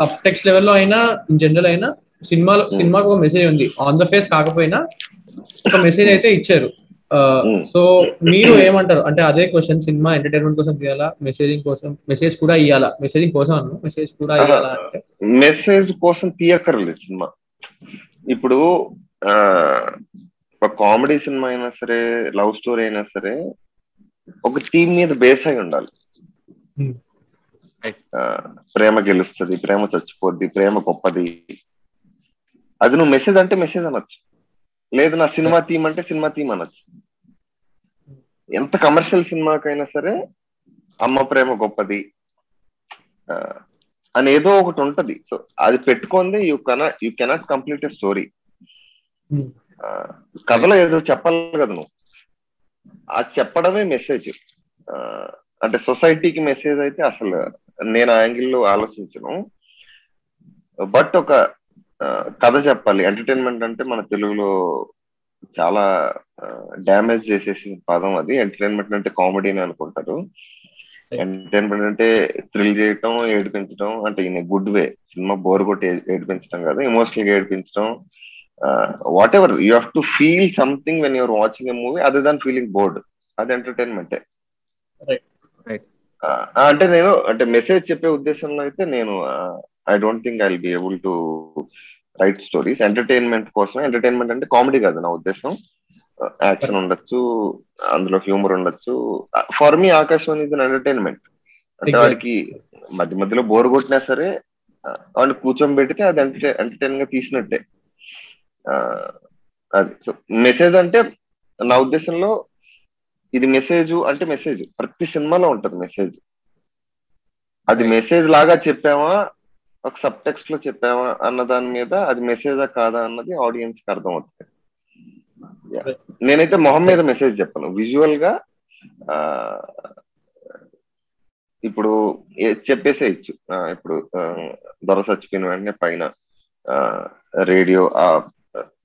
సబ్ టెక్స్ట్ లెవెల్లో అయినా ఇన్ జనరల్ అయినా సినిమాలో సినిమాకు ఒక మెసేజ్ ఉంది. ఆన్ ద ఫేస్ కాకపోయినా ఒక మెసేజ్ అయితే ఇచ్చారు. సో మీరు ఏమంటారు? అంటే అదే క్వశ్చన్ సినిమా ఎంటర్టైన్మెంట్ కోసం తీయాలా? మెసేజింగ్ కోసం మెసేజ్ కూడా ఇవ్వాలా మెసేజింగ్ కోసం అన్న మెసేజ్ కూడా ఇవ్వాలా అంటే? మెసేజ్ కోసం తీయక్కర్లేదు సినిమా. ఇప్పుడు ఒక కామెడీ సినిమా అయినా సరే లవ్ స్టోరీ అయినా సరే ఒక థీమ్ మీద బేస్ అయి ఉండాలి. ప్రేమ గెలుస్తుంది ప్రేమ చచ్చిపోద్ది ప్రేమ గొప్పది. అది నువ్వు మెసేజ్ అంటే మెసేజ్ అనొచ్చు. లేదు నా సినిమా థీమ్ అంటే సినిమా థీమ్ అనొచ్చు. ఎంత కమర్షియల్ సినిమాకైనా సరే అమ్మ ప్రేమ గొప్పది. అని ఏదో ఒకటి ఉంటది. సో అది పెట్టుకుంది you cannot you cannot complete a story కథలో ఏదో చెప్పాలి కదా నువ్వు. అది చెప్పడమే మెసేజ్ అంటే సొసైటీకి మెసేజ్ అయితే అసలు నేను ఆ యాంగిల్లో ఆలోచించను. బట్ ఒక కథ చెప్పాలి. ఎంటర్టైన్మెంట్ అంటే మన తెలుగులో చాలా డ్యామేజ్ చేసేసిన పదం అది. ఎంటర్టైన్మెంట్ అంటే కామెడీ అని అనుకుంటారు. ఎంటర్టైన్మెంట్ అంటే థ్రిల్ చేయటం ఏడిపించడం అంటే in good way cinema bore కొట్టి ఏడిపించడం కాదు. ఎమోషనల్గా ఏడిపించడం what ever you have to feel something when you're watching a movie other than feeling bored అది ఎంటర్టైన్మెంటే అంటే నేను అంటే మెసేజ్ చెప్పే ఉద్దేశంలో అయితే నేను I don't think I be able to write stories entertainment కోసం ఎంటర్టైన్మెంట్ అంటే కామెడీ కాదు నా ఉద్దేశం. యాక్షన్ ఉండొచ్చు అందులో హ్యూమర్ ఉండొచ్చు. ఫర్ మీ ఆకాశవాణి ఇది ఎంటర్టైన్మెంట్ అంటే వాడికి మధ్య మధ్యలో బోర్ కొట్టినా సరే వాడిని కూర్చోబెడితే అది ఎంటర్టైన్గా తీసినట్టే. అది. సో మెసేజ్ అంటే నా ఉద్దేశంలో ఇది మెసేజ్ అంటే మెసేజ్ ప్రతి సినిమాలో ఉంటది మెసేజ్ అది మెసేజ్ లాగా చెప్పామా ఒక సబ్ టెక్స్ట్లో చెప్పామా అన్న దాని మీద అది మెసేజా కాదా అన్నది ఆడియన్స్కి అర్థం అవుతుంది నేనైతే మొహం మీద మెసేజ్ చెప్పను. విజువల్గా ఇప్పుడు చెప్పేసేయచ్చు. ఇప్పుడు దొర చచ్చిపోయిన వెంటనే పైన రేడియో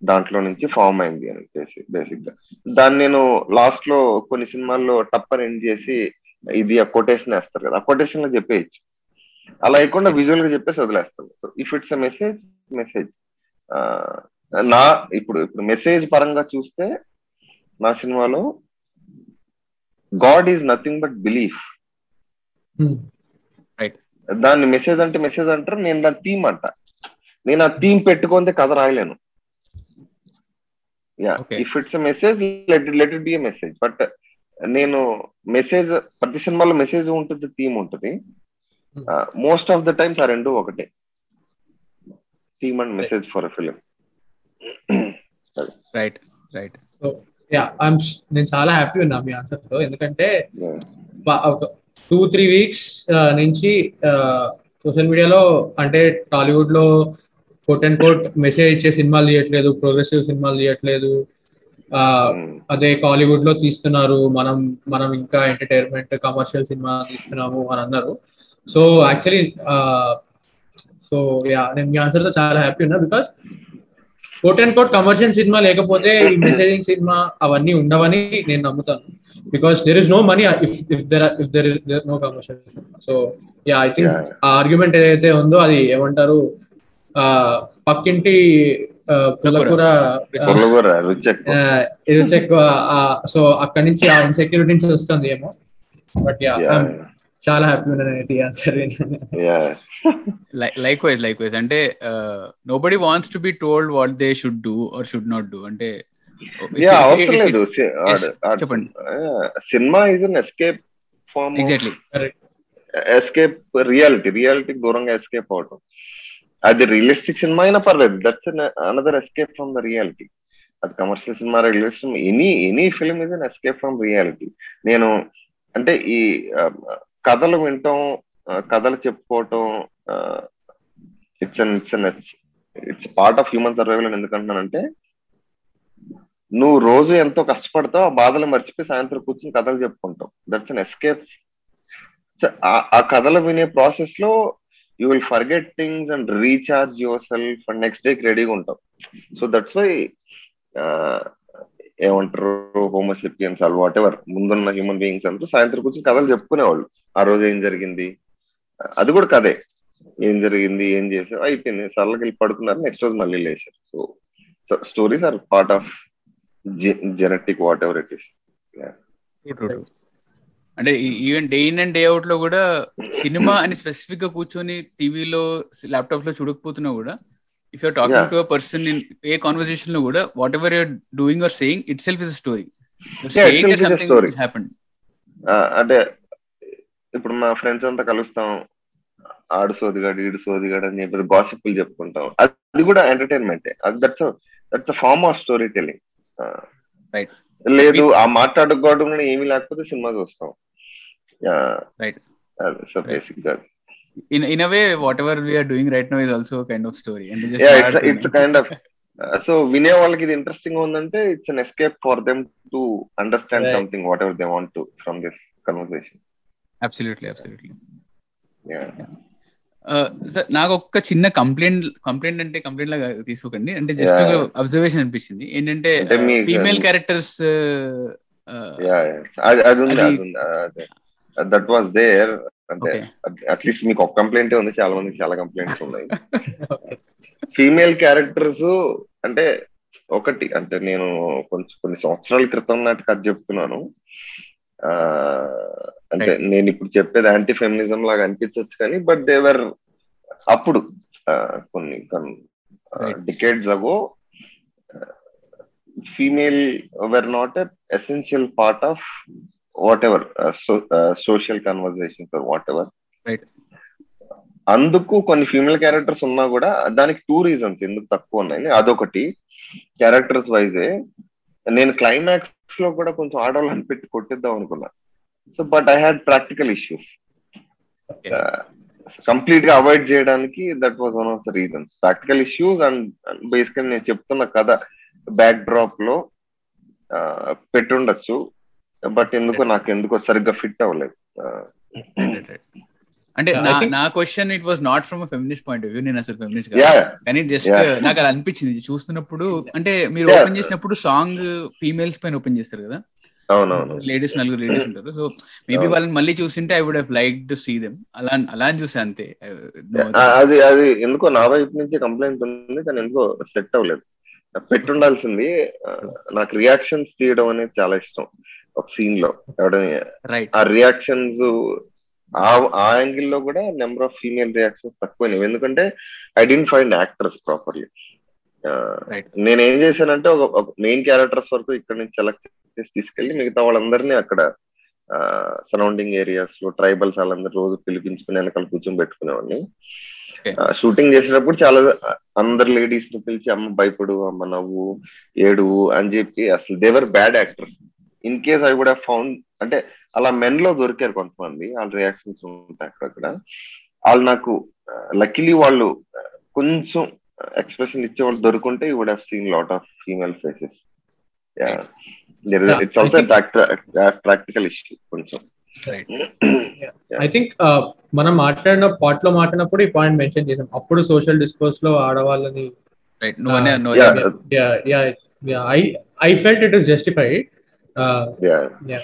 దాంట్లో నుంచి ఫామ్ అయింది అని చెప్పేసి బేసిక్గా. దాన్ని నేను లాస్ట్లో కొన్ని సినిమాల్లో టప్పర్ ఎండ్ చేసి ఇది ఆ కొటేషన్ వేస్తారు కదా ఆ కొటేషన్లో చెప్పేయచ్చు. అలా లేకుండా విజువల్గా చెప్పేసి వదిలేస్తాను so if it's a message message నా ఇప్పుడు ఇప్పుడు మెసేజ్ పరంగా చూస్తే నా సినిమాలో God is nothing but belief దాన్ని మెసేజ్ అంటే మెసేజ్ అంటారు నేను దాని థీమ్ అంట. నేను ఆ థీమ్ పెట్టుకుంటే కథ రాయలేను. Yeah. If it's message let let it be message but నేను మెసేజ్ ప్రతి సినిమాలో మెసేజ్ ఉంటుంది థీమ్ ఉంటుంది. మోస్ట్ ఆఫ్ ద టైమ్స్ ఆ రెండు ఒకటే. Theme and message for film right right yeah నేను చాలా హ్యాపీ ఉన్నా మీ ఆన్సర్తో. ఎందుకంటే టూ త్రీ వీక్స్ నుంచి సోషల్ మీడియాలో అంటే టాలీవుడ్లో కోట్ అండ్ కోట్ మెసేజ్ ఇచ్చే సినిమాలు తీయట్లేదు ప్రోగ్రెసివ్ సినిమాలు తీయట్లేదు. ఆ, అదే కాలీవుడ్లో తీస్తున్నారు మనం మనం ఇంకా ఎంటర్టైన్మెంట్ కమర్షియల్ సినిమా తీస్తున్నాము అని అన్నారు. సో యాక్చువల్లీ సో యా నేను మీ ఆన్సర్తో చాలా హ్యాపీ ఉన్నా because quote and quote commercial cinema లేకపోతే ఈ మెసేజింగ్ సినిమా అవన్నీ ఉండవని నేను నమ్ముతాను. Because there is no money if if there if there is no commercial cinema. So yeah I think. ఆ ఆర్గ్యుమెంట్ ఏదైతే ఉందో అది ఏమంటారు పక్కింటి ఆ, పుల్లకూర రుచి ఎక్కువ సో అక్కడి నుంచి ఆ ఇన్సెక్యూరిటీ నుంచి వస్తుంది ఏమో. బట్. చాలా హ్యాపీ ఉన్నాను అయితే answer. Likewise likewise అంటే nobody wants to be told what they should do or should not do అంటే అవసరం లేదు. చెప్పండి. Cinema is an escape form exactly escape reality reality దూరంగా ఎస్కేప్ అవటం. అది రియలిస్టిక్ సినిమా అయినా పర్లేదు. That's another escape from the reality అది commercial cinema realistic any any film is an escape from reality నేను అంటే ఈ కథలు వినటం కథలు చెప్పుకోవటం it's an it's an it's part of human survival అని ఎందుకంటున్నానంటే నువ్వు రోజు ఎంతో కష్టపడతావు ఆ బాధలు మర్చిపోయి సాయంత్రం కూర్చొని కథలు చెప్పుకుంటావు. దట్స్ అన్ ఎస్కేప్ ఆ కథలు వినే ప్రాసెస్లో you will forget things and recharge yourself and next డేకి రెడీగా ఉంటాం సో దట్స్ వై ఏమంటారు హోమోసిపియన్స్ వాళ్ళు వాట్ ఎవర్ ముందున్న హ్యూమన్ బీయింగ్స్ అంతా సాయంత్రం కూర్చొని కథలు చెప్పుకునేవాళ్ళు. ఆ రోజు ఏం జరిగింది? అది కూడా కదే ఏం జరిగింది? ఏం చేసావు? అయిపోయింది. సర్లకి వెళ్ళి పడుకున్నారు నెక్స్ట్ రోజు మళ్ళీ లేచారు. So stories are part of genetic whatever it is అంటే even day in and day అవుట్లో కూడా సినిమా అని స్పెసిఫిక్గా కూర్చొని టీవీలో ల్యాప్టాప్లో చూడకపోతున్నా కూడా if you're talking. To person in a కాన్వర్సేషన్లో కూడా whatever you're doing or saying itself is story అంటే ఇప్పుడు మా ఫ్రెండ్స్ అంతా కలుస్తాం. ఆడు సోదిగాడు ఈడు సోదిగాడు అని చెప్పి గాసిప్పులు చెప్పుకుంటాం. అది కూడా entertainment that's that's form of storytelling Right. లేదు ఆ మాట్లాడుకోవడం ఏమీ లేకపోతే సినిమా చూస్తాం. Right. సో బేసిక్గా in in away whatever we're doing right no is also kind of story it's it's kind of so వినే వాళ్ళకి ఇది ఇంట్రెస్టింగ్ ఉందంటే it's an escape for them to understand Right. Something whatever they want to from this conversation absolutely absolutely నాకు ఒక్క చిన్న complaint complaint అంటే complaint లాగా తీసుకోకండి. అంటే జస్ట్. ఒక అబ్జర్వేషన్ అనిపించింది. ఏంటంటే female characters that was there అంటే అట్లీస్ట్ మీకు ఒక కంప్లైంట్ ఉంది. చాలా మందికి చాలా కంప్లైంట్స్ ఉన్నాయి. ఫీమేల్ క్యారెక్టర్స్ అంటే ఒకటి అంటే నేను కొంచెం కొన్ని సంవత్సరాల క్రితం నాటి కథ చెప్తున్నాను. అంటే నేను ఇప్పుడు చెప్పేది యాంటీ ఫెమినిజం లాగా అనిపించవచ్చు కానీ బట్ దేవర్ అప్పుడు కొన్ని. Decades ago female were not essential part of whatever social conversations whatever. అందుకు కొన్ని ఫీమేల్ క్యారెక్టర్స్ ఉన్నా కూడా దానికి టూ రీజన్స్ ఎందుకు తక్కువ ఉన్నాయి అదొకటి క్యారెక్టర్స్ వైజే నేను క్లైమాక్స్లో కూడా కొంచెం ఆడవాళ్ళని పెట్టి కొట్టిద్దాం అనుకున్నా. So but I had practical issues కంప్లీట్గా అవాయిడ్ చేయడానికి that was one of the reasons practical issues and basically నేను చెప్తున్న కథ బ్యాక్ డ్రాప్లో ఆ, పెట్టుండొచ్చు. బట్ ఎందుకో నాకు ఎందుకో సరిగ్గా ఫిట్ అవ్వలేదు. ఆ, అంటే నా question it was not from feminist point of view నేను అసలు ఫెమినిస్ట్. కానీ జస్ట్. నాకు అలా అనిపించింది. చూస్తున్నప్పుడు అంటే మీరు. ఓపెన్ చేసినప్పుడు సాంగ్ ఫీమేల్స్ పైన ఓపెన్ చేస్తారు కదా? లేడీస్ నలుగురు లేడీస్ ఉంటారు. So maybe. వాళ్ళని మళ్ళీ చూసింటే I would have like to see them అలా అలా అని చూసా అంతే. ఆ, అది అది ఎందుకో నా వైపు నుంచి కంప్లైంట్ ఉంది కానీ ఎందుకో సెట్ అవ్వలేదు. పెట్టుండాల్సింది ఆ, నాకు రియాక్షన్స్ తీయడం అనేది చాలా ఇష్టం ఒక సీన్లో. ఆ రియాక్షన్స్ ఆ ఆ యాంగిల్లో కూడా నెంబర్ ఆఫ్ ఫీమేల్ రియాక్షన్స్ తక్కువైనవి ఎందుకంటే I didn't find actors properly. నేను ఏం చేశానంటే ఒక మెయిన్ క్యారెక్టర్స్ వరకు ఇక్కడ నుంచి సెలెక్ట్ చేసి తీసుకెళ్ళి మిగతా వాళ్ళందరినీ అక్కడ సరౌండింగ్ ఏరియాస్లో ట్రైబల్స్ వాళ్ళందరూ రోజు పిలిపించుకుని వెనకాల కూర్చొని పెట్టుకునేవాడిని. షూటింగ్ చేసేటప్పుడు చాలా అందరు లేడీస్ని పిలిచి అమ్మ భయపడు అమ్మ నవ్వు ఏడు అని చెప్పి అసలు there were bad actors in case I కూడా ఫౌండ్ అంటే అలా మెన్లో దొరికారు కొంతమంది. వాళ్ళ రియాక్షన్స్ ఉంటాయి అక్కడక్కడ. వాళ్ళు నాకు లక్కీలీ వాళ్ళు uh, కొంచెం ఎక్స్ప్రెషన్ ఇచ్చే వాళ్ళు దొరుకుంటే you would have seen lot of female faces. Yeah, it's also practical issue కొంచెం. రైట్ ఐ థింక్ మనం మాట్లాడిన పార్ట్లో మాట్లాడినప్పుడు ఈ పాయింట్ మెన్షన్ చేసాం. అప్పుడు సోషల్ డిస్కోర్స్లో ఆడవాళ్ళని రైట్ నువ్వనే Yeah. I I felt it is justified yeah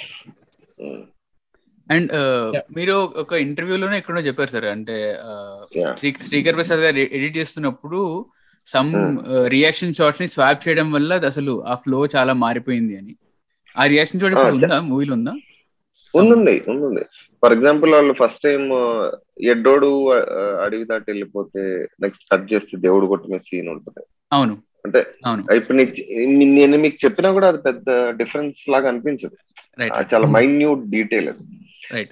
and Yeah. మీరు ఒక ఇంటర్వ్యూలోనే ఎక్కడో చెప్పారు సార్. అంటే uh, శ్రీకర్ ప్రసాద్ గారు ఎడిట్ చేస్తున్నప్పుడు సమ్ Hmm. రియాక్షన్ షాట్స్ని స్వాప్ చేయడం వల్ల అసలు ఆ ఫ్లో చాలా మారిపోయింది అని. ఆ రియాక్షన్ షాట్ ఇప్పుడు Ah, ఉందా? మూవీలో ఉందా? ఉంది ఉంది ఫర్ ఎగ్జాంపుల్ వాళ్ళు ఫస్ట్ టైం ఎడ్డోడు ఆ, అడవి దాటి వెళ్ళిపోతే నెక్స్ట్ కట్ చేస్తే దేవుడు కొట్టిన సీన్ ఉంటుంది. అవును. అంటే ఇప్పుడు నేను మీకు చెప్పినా కూడా అది పెద్ద డిఫరెన్స్ లాగా అనిపించదు. చాలా మైన్యూట్ డీటెయిల్ అది.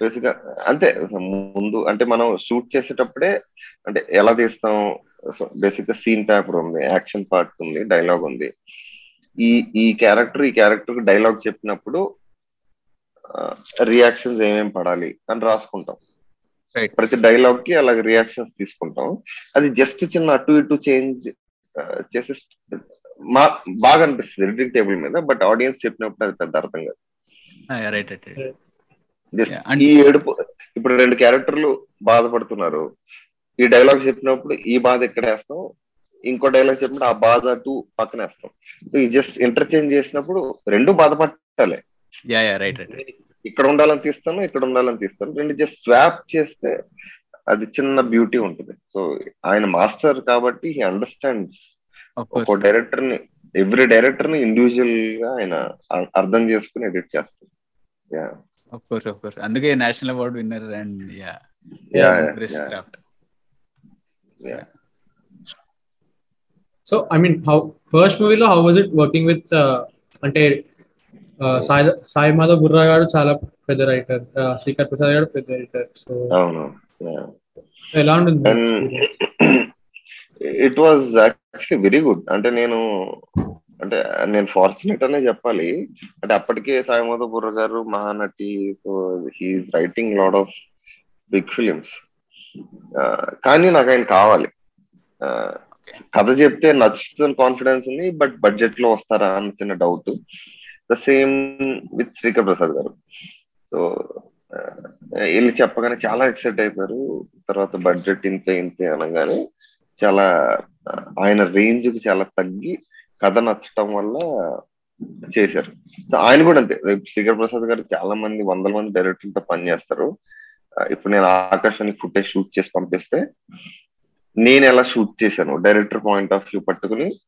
బేసిక్ అంతే ముందు అంటే మనం షూట్ చేసేటప్పుడే అంటే ఎలా తీస్తాం? బేసిక్గా సీన్ పేపర్ ఉంది యాక్షన్ పార్ట్ ఉంది డైలాగ్ ఉంది. ఈ ఈ క్యారెక్టర్ ఈ క్యారెక్టర్ డైలాగ్ చెప్పినప్పుడు రియాక్షన్స్ ఏమేం పడాలి అని రాసుకుంటాం. ప్రతి డైలాగ్కి అలాగే రియాక్షన్స్ తీసుకుంటాం. అది జస్ట్ చిన్న అటు ఇటు చేంజ్ చేసి మా బాగా అనిపిస్తుంది ఎడిటింగ్ టేబుల్ మీద బట్ ఆడియన్స్ చెప్పినప్పుడు అది పెద్ద అర్థం కాదు. జస్ట్ ఈ ఏడుపు ఇప్పుడు రెండు క్యారెక్టర్లు బాధపడుతున్నారు. ఈ డైలాగ్ చెప్పినప్పుడు ఈ బాధ ఎక్కడ వేస్తాం? ఇంకో డైలాగ్ చెప్పినప్పుడు ఆ బాధ టూ పక్కన వేస్తాం. సో ఈ జస్ట్ ఇంటర్చేంజ్ చేసినప్పుడు రెండు బాధపట్టాలి. ఇక్కడ ఉండాలని తీస్తాను ఇక్కడ ఉండాలని తీస్తాను. రెండు జస్ట్ స్వాప్ చేస్తే అది చిన్న బ్యూటీ ఉంటుంది. సో ఆయన మాస్టర్ కాబట్టి హీ అండర్స్టాండ్స్ ఆఫ్ కోర్స్ ఒక డైరెక్టర్ని ఎవ్రీ డైరెక్టర్ని ఇండివిజువల్గా ఆయన అర్థం చేసుకుని ఎడిట్ చేస్తారు. Yeah of course of course అందుకే national award winner and yeah yeah craft so I mean how first మూవీలో how was it working with అంటే uh, సాయి సాయి మాధవ్ బుర్రా గారు చాలా పెద్ద రైటర్ శ్రీకర్ ప్రసాద్ గారు పెద్ద రైటర్ సో అవును. యా ఎలా it was actually very good అంటే నేను అంటే నేను ఫార్చునేట్ అనే చెప్పాలి. అంటే అప్పటికే Sai Madhav Burra garu Mahanati he's writing lot of big films కానీ నాకు ఆయన కావాలి. ఆ, కథ చెప్తే నచ్చుతున్న కాన్ఫిడెన్స్ ఉంది బట్ బడ్జెట్లో వస్తారా అని చిన్న doubt the same with Srikar Prasad garu. So వీళ్ళు చెప్పగానే చాలా ఎక్సైట్ అయిపోయారు. తర్వాత బడ్జెట్ ఇంతే ఇంతే అనగానే చాలా ఆయన రేంజ్కి చాలా తగ్గి కథ నచ్చటం వల్ల చేశారు. సో ఆయన కూడా అంతే. రేపు శ్రీకర్ ప్రసాద్ గారు చాలా మంది వందల మంది డైరెక్టర్లతో పనిచేస్తారు ఇప్పుడు నేను ఆకాశానికి ఫుటేజ్ షూట్ చేసి పంపిస్తే నేను ఎలా షూట్ చేశాను? డైరెక్టర్ పాయింట్ ఆఫ్ వ్యూ పట్టుకుని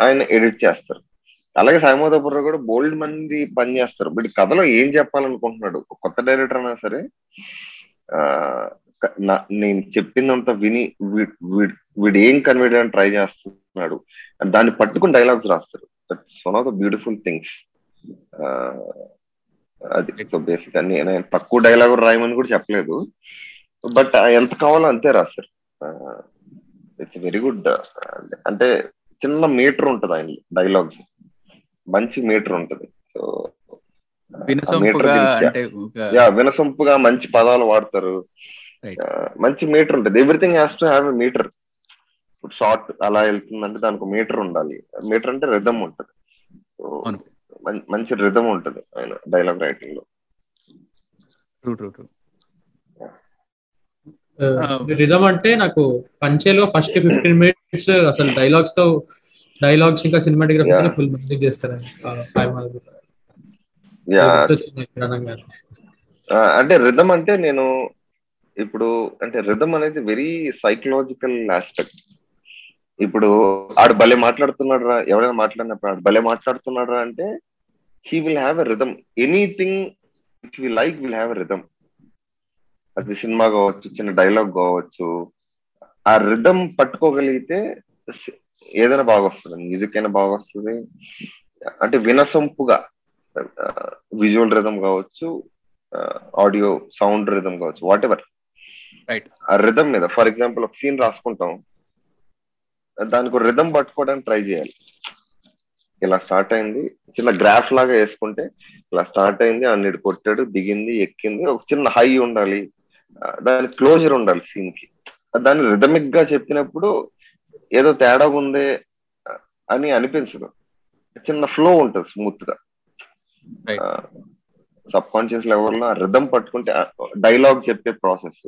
ఆయన ఎడిట్ చేస్తారు. అలాగే సాయిమోదపుర కూడా బోల్డ్ మంది పని చేస్తారు. బట్ కథలో ఏం చెప్పాలనుకుంటున్నాడు? కొత్త డైరెక్టర్ అయినా సరే నేను చెప్పినంత విని వీ- వీడు ఏం కన్వే చేయడానికి ట్రై చేస్తున్నాడు దాన్ని పట్టుకుని డైలాగ్స్ రాస్తారు. That's one of the beautiful things అది సో బేసిక్ అని నేను తక్కువ డైలాగ్ రాయమని కూడా చెప్పలేదు. బట్ ఎంత కావాలో అంతే రాస్తారు ఇట్స్ వెరీ గుడ్ అంటే చిన్న మీటర్ ఉంటుంది ఆయన డైలాగ్స్ మంచి మీటర్ ఉంటుంది. సో వినసొంపుగా అంటే ఒక యా వినసొంపుగా మంచి పదాలు వాడతారు. మంచి మీటర్ ఉంటుంది. Everything has to have a metre ఇప్పుడు షార్ట్ అలా వెళ్తుందంటే దానికి మీటర్ ఉండాలి. మీటర్ అంటే రిధమ్ ఉంటుంది. మంచి రిధమ్ ఉంటుంది ఆయన డైలాగ్ రైటింగ్లో. ట్రూ ట్రూ ట్రూ రిధమ్ అంటే నాకు పంచేలో ఫస్ట్ ఫిఫ్టీన్ మినిట్స్ అసలు డైలాగ్స్తో డైలాగ్స్ ఇంకా సినిమాటోగ్రఫీ. ఫుల్ మ్యూజిక్ చేస్తారు సాయి మాధవ్ బుర్రా. యా గుర్తొచ్చింది ఇక్కడ అనగానే. అంటే రిధమ్ అంటే నేను ఇప్పుడు అంటే రిధమ్ అనేది వెరీ సైకలాజికల్ ఆస్పెక్ట్ ఇప్పుడు ఆడు భలే మాట్లాడుతున్నాడు రా ఎవరైనా మాట్లాడినప్పుడు ఆడు భలే మాట్లాడుతున్నాడు రా అంటే he will have a rhythm anything which we like will have a rhythm అది సినిమా కావచ్చు చిన్న డైలాగ్ కావచ్చు ఆ రిధమ్ పట్టుకోగలిగితే ఏదైనా బాగా వస్తుంది మ్యూజిక్ అయినా బాగా వస్తుంది అంటే వినసొంపుగా విజువల్ రిధమ్ కావచ్చు ఆడియో సౌండ్ రిధమ్ కావచ్చు వాట్ ఎవర్ రైట్ ఆ రిధమ్ మీద ఫర్ ఎగ్జాంపుల్ ఒక సీన్ రాసుకుంటాం. దానికి రిధమ్ పట్టుకోవడానికి ట్రై చేయాలి. ఇలా స్టార్ట్ అయింది. చిన్న గ్రాఫ్ లాగా వేసుకుంటే ఇలా స్టార్ట్ అయింది అన్నిటి కొట్టాడు దిగింది ఎక్కింది. ఒక చిన్న హై ఉండాలి. ఆ, దానికి క్లోజర్ ఉండాలి సీన్కి. దాన్ని రిథమిక్గా చెప్పినప్పుడు ఏదో తేడా ఉందే అని అనిపించదు. చిన్న ఫ్లో ఉంటుంది స్మూత్గా. సబ్ కాన్షియస్ లెవెల్లో ఆ రిధమ్ పట్టుకుంటే డైలాగ్ చెప్పే ప్రాసెస్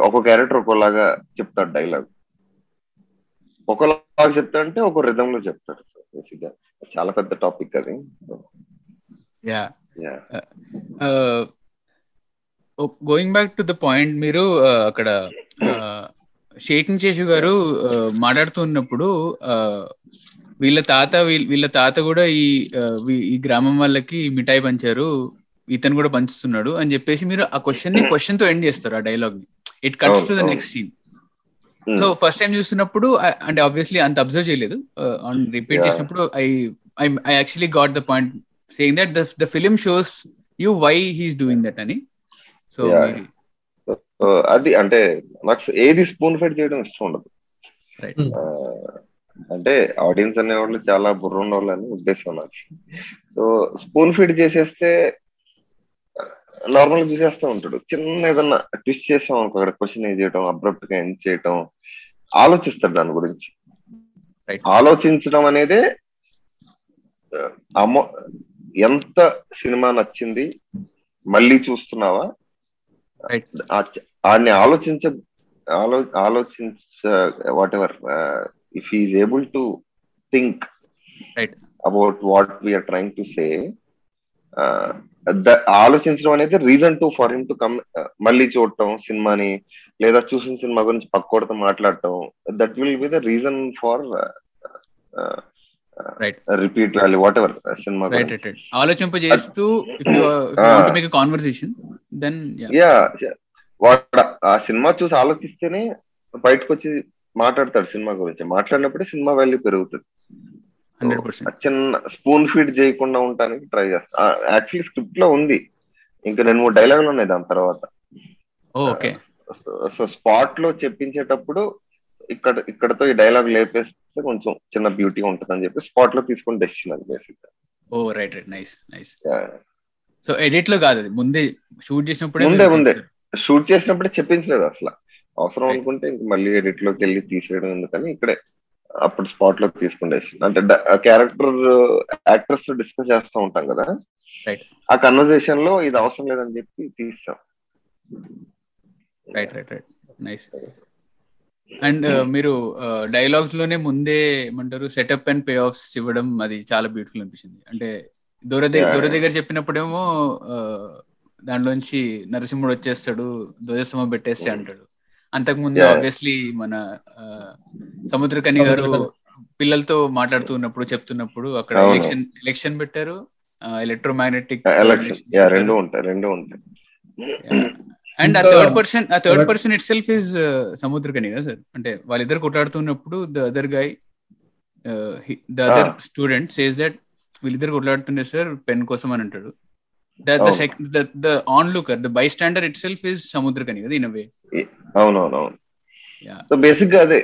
ఒక క్యారెక్టర్ ఒకలాగా చెప్తాడు డైలాగ్ ఒకలాగా చెప్తా అంటే ఒక రిధమ్లో చెప్తాడు చాలా పెద్ద టాపిక్ అది. Yeah going back to the point మీరు uh, అక్కడ షేకింగ్ చేసి గారు మాట్లాడుతున్నప్పుడు వీళ్ళ తాత వీళ్ళ తాత కూడా ఈ ఈ గ్రామం వాళ్ళకి మిఠాయి పంచారు ఇతను కూడా పంచుతున్నాడు అని చెప్పేసి మీరు ఆ క్వశ్చన్ని క్వశ్చన్తో ఎండ్ చేస్తారు ఆ డైలాగ్ని. It cuts to the next scene so first time చూస్తున్నప్పుడు అంటే ఆబ్వియస్లీ అంత అబ్జర్వ్ చేయలేదు. On repeat Yeah. చేసినప్పుడు I I I actually got the point saying that the film shows you why he's doing that అని. So అది అంటే నాకు ఏది స్పూన్ ఫెడ్ చేయడం ఇష్టం ఉండదు. ఆ, అంటే ఆడియన్స్ అనేవాళ్ళు చాలా బుర్ర ఉన్నవాళ్ళు అని ఉద్దేశం నాకు. సో స్పూన్ ఫీడ్ చేసేస్తే నార్మల్ చూసేస్తూ ఉంటాడు. చిన్న ఏదన్నా ట్విస్ట్ చేసాం అనుకో అక్కడ క్వశ్చన్ ఏ చేయటం అబ్రప్ట్గా ఎండ్ చేయటం ఆలోచిస్తాడు దాని గురించి. ఆలోచించడం అనేదే ఎంత సినిమా నచ్చింది మళ్ళీ చూస్తున్నావా Right. ఆ- ఆడిని ఆలోచించ ఆలో ఆలోచించ whatever if is able to think. About what we're trying to say ఆలోచించడం అనేది reason to for him to come మళ్ళీ చూడటం సినిమాని లేదా చూసిన సినిమా గురించి పక్కోడితో మాట్లాడటం that will be the reason for. Repeat value whatever cinema right right right ఆలోచింప చేస్తూ if you. Want make conversation then yeah వాడు ఆ సినిమా చూసి ఆలోచిస్తేనే బయటకు వచ్చి మాట్లాడతాడు సినిమా గురించి. మాట్లాడినప్పుడే సినిమా వాల్యూ పెరుగుతుంది. చిన్న స్పూన్ ఫీడ్ చేయకుండా ఉండటానికి ట్రై చేస్తా. యాక్చువల్లీ స్క్రిప్ట్లో ఉంది. ఇంకా రెండు మూడు డైలాగులు ఉన్నాయి దాని తర్వాత. ఓకే. సో స్పాట్లో చెప్పించేటప్పుడు ఇక్కడ ఇక్కడతో ఈ డైలాగ్ లేపేస్తే కొంచెం చిన్న బ్యూటీ ఉంటుంది అని చెప్పి స్పాట్లో తీసుకుని డెసిషన్ అది basic oh right right nice nice so ఎడిట్లో కాదు ముందే షూట్ చేసినప్పుడే ముందే, ముందే. షూట్ చేసినప్పుడే చెప్పించలేదు అసలు. అవసరం. అనుకుంటే ఇంక మళ్ళీ ఎడిట్లోకి వెళ్ళి తీసేయడం ఎందుకని ఇక్కడే అప్పుడు స్పాట్లో తీసుకుండేసి అంటే క్యారెక్టర్ యాక్టర్స్ డిస్కస్ చేస్తూ ఉంటాం కదా. ఆ కన్వర్సేషన్లో ఇది అవసరం లేదని చెప్పి తీస్తాం. Right right right nice and మీరు డైలాగ్స్లోనే ముందే ఏమంటారు సెటప్ అండ్ పే ఆఫ్స్ ఇవ్వడం అది చాలా బ్యూటిఫుల్ అనిపించింది అంటే దూర. దూర దగ్గర చెప్పినప్పుడేమో దాంట్లోంచి నరసింహుడు వచ్చేస్తాడు ధ్వజస్తంభం పెట్టేస్తే Hmm. అంటాడు అంతకు ముందు. ఆబ్వియస్లీ మన సముద్రకని గారు. పిల్లలతో మాట్లాడుతూ ఉన్నప్పుడు చెప్తున్నప్పుడు అక్కడ. ఎలక్షన్ ఎలక్షన్ పెట్టారు ఎలక్ట్రో మ్యాగ్నెటిక్ ఎలక్షన్ యా రెండు ఉంటాయి రెండు ఉంటాయి అండ్ ఆ థర్డ్ పర్సన్ ఆ third. Person itself is Samuthirakani కదా సార్ అంటే వాళ్ళిద్దరు కొట్లాడుతున్నప్పుడు the other guy the other student says that వీళ్ళిద్దరు కొట్లాడుతుండే సార్ పెన్ కోసం అని అంటాడు. The onlooker the bystander itself is Samuthirakani కదా ఇన్ వే అవునవునవును. Yeah. సో బేసిక్గా అదే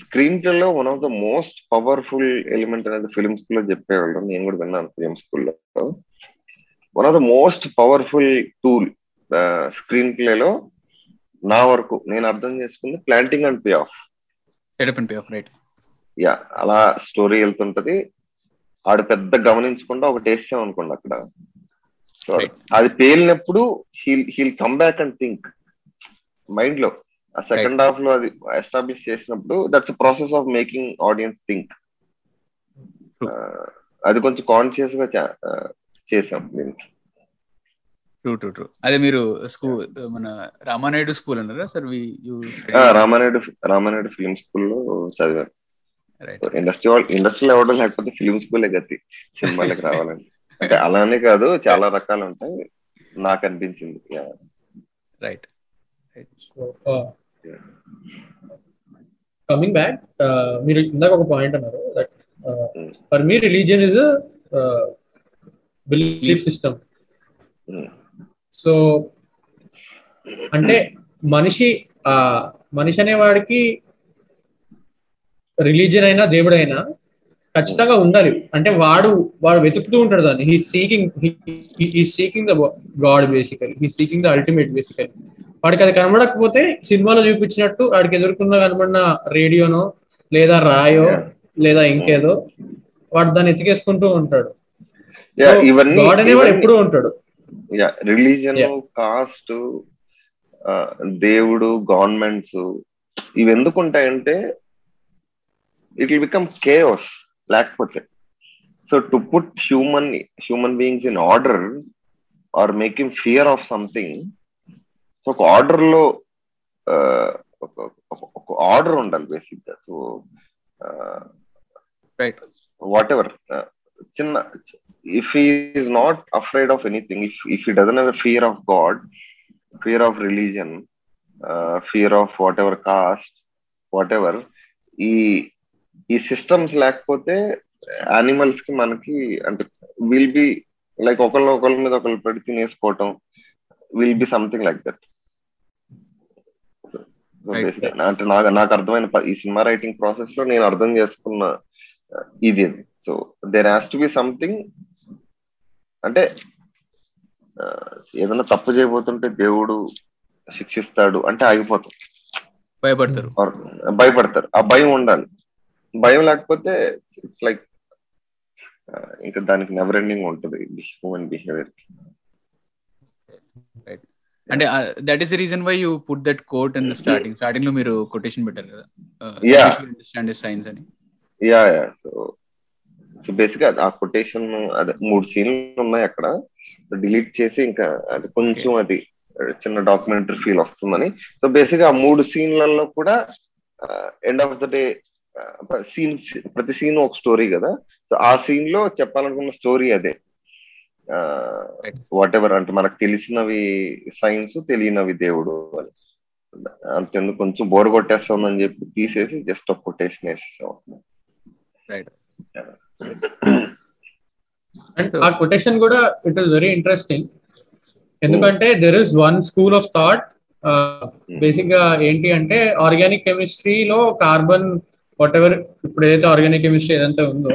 స్క్రీన్ ప్లే లో one of the most powerful element అనేది ఫిల్మ్ స్కూల్లో చెప్పేవాళ్ళు నేను కూడా విన్నాను ఫిల్మ్ స్కూల్లో one of the most powerful tool screenplay లో నా వరకు నేను అర్థం చేసుకుంది planting and payoff setup and payoff right yeah అలా స్టోరీ వెళ్తుంటది. ఆడు పెద్ద గమనించకుండా ఒకటి వేసాం అనుకోండి అక్కడ. అది పేలినప్పుడు he'll he'll come back and think మైండ్లో. ఆ సెకండ్ హాఫ్లో అది ఎస్టాబ్లిష్ చేసినప్పుడు that's process of making audience think. అది కొంచెం కాన్షియస్గా చేసాం దీనికి. ట్రూ ట్రూ ట్రూ అదే మీరు స్కూల్ మన రామానాయుడు స్కూల్ అన్నారా? సార్ వి యూ ఆ, రామానాయుడు రామానాయుడు ఫిలిం స్కూల్లో చదివాను. రైట్ ఇండస్ట్రీ వాళ్ళు ఇండస్ట్రీలో ఎవడో లేకపోతే ఫిలిం స్కూలే గతి. సినిమాలకు రావాలని. అంటే అలానే కాదు చాలా రకాలు ఉంటాయి. నాకు అనిపించింది. రైట్ కమింగ్ బ్యాక్ మీరు ఇందాక ఒక పాయింట్ అన్నారు that for me religion is belief system so అంటే మనిషి ఆ మనిషి అనేవాడికి రిలీజియన్ అయినా దేవుడు అయినా ఖచ్చితంగా ఉండాలి. అంటే వాడు వాడు వెతుకుతూ ఉంటాడు దాన్ని. He seeking he seeking the God basically he seeking the ultimate basically వాడికి అది కనబడకపోతే సినిమాలో చూపించినట్టు వాడికి ఎదుర్కొన్న కనబడిన రేడియోనో లేదా రాయో లేదా ఇంకేదో వాడు దాన్ని ఎతికేసుకుంటూ ఉంటాడు. గాడ్ అనేవాడు ఎప్పుడూ ఉంటాడు. రిలీజన్ కాస్ట్ దేవుడు గవర్నమెంట్స్ ఇవి ఎందుకు ఉంటాయంటే ఇట్ విల్ బికమ్ కేఓస్ లేకపోతే so to put human human beings in order or making fear of something so ఒక ఆర్డర్లో ఒక ఆర్డర్ ఉండాలి బేసిక్గా so whatever if is not afraid of anything if if he doesn't have fear of God fear of religion fear of whatever caste whatever ఈ ఈ systems లేకపోతే యానిమల్స్కి మనకి అంటే విల్ బి లైక్ ఒకళ్ళ ఒకళ్ళ మీద ఒకళ్ళు పెట్టి తినేసుకోవటం will be something like that అంటే నాకు నాకు అర్థమైన ఈ సినిమా రైటింగ్ ప్రాసెస్లో నేను అర్థం చేసుకున్న ఇది so there has to be something అంటే ఏదైనా తప్పు చేయబోతుంటే దేవుడు శిక్షిస్తాడు అంటే ఆగిపోతాం. భయపడతారు. భయపడతారు. ఆ భయం ఉండాలి. భయం లేకపోతే ఇట్స్ లైక్ ఇంకా దానికి నెవర్ ఎండింగ్ ఉంటుంది. హ్యూమన్ బిహేవియర్ అంటే that is the reason why you put that quote and starting స్టార్టింగ్లో మీరు కొటేషన్ పెట్టారు కదా. అండర్స్టాండ్ సైన్స్ అని. Yeah yeah so so basic ఆ కొటేషన్ అదే మూడు సీన్లు ఉన్నాయి అక్కడ. డిలీట్ చేసి ఇంకా అది కొంచెం అది చిన్న డాక్యుమెంటరీ ఫీల్ వస్తుందని. సో బేసిక్ ఆ మూడు సీన్లలో కూడా end of the day scene ప్రతి సీన్ ఒక స్టోరీ కదా. సో ఆ సీన్లో చెప్పాలనుకున్న స్టోరీ అదే. వాట్ ఎవర్ అంటే మనకు తెలిసినవి సైన్స్ తెలియనవి దేవుడు అని. అంతెందుకు కొంచెం బోర్ కొట్టేస్తుందని చెప్పి తీసేసి జస్ట్ ఒక కొటేషన్ వేసేసాం. అండ్ ఆ కొటేషన్ కూడా ఇట్ ఇస్ వెరీ ఇంట్రెస్టింగ్ ఎందుకంటే there is one school of thought బేసిక్గా ఏంటి అంటే ఆర్గానిక్ కెమిస్ట్రీలో కార్బన్ వాట్ ఎవర్ ఇప్పుడు ఏదైతే ఆర్గానిక్ కెమిస్ట్రీ ఏదైతే ఉందో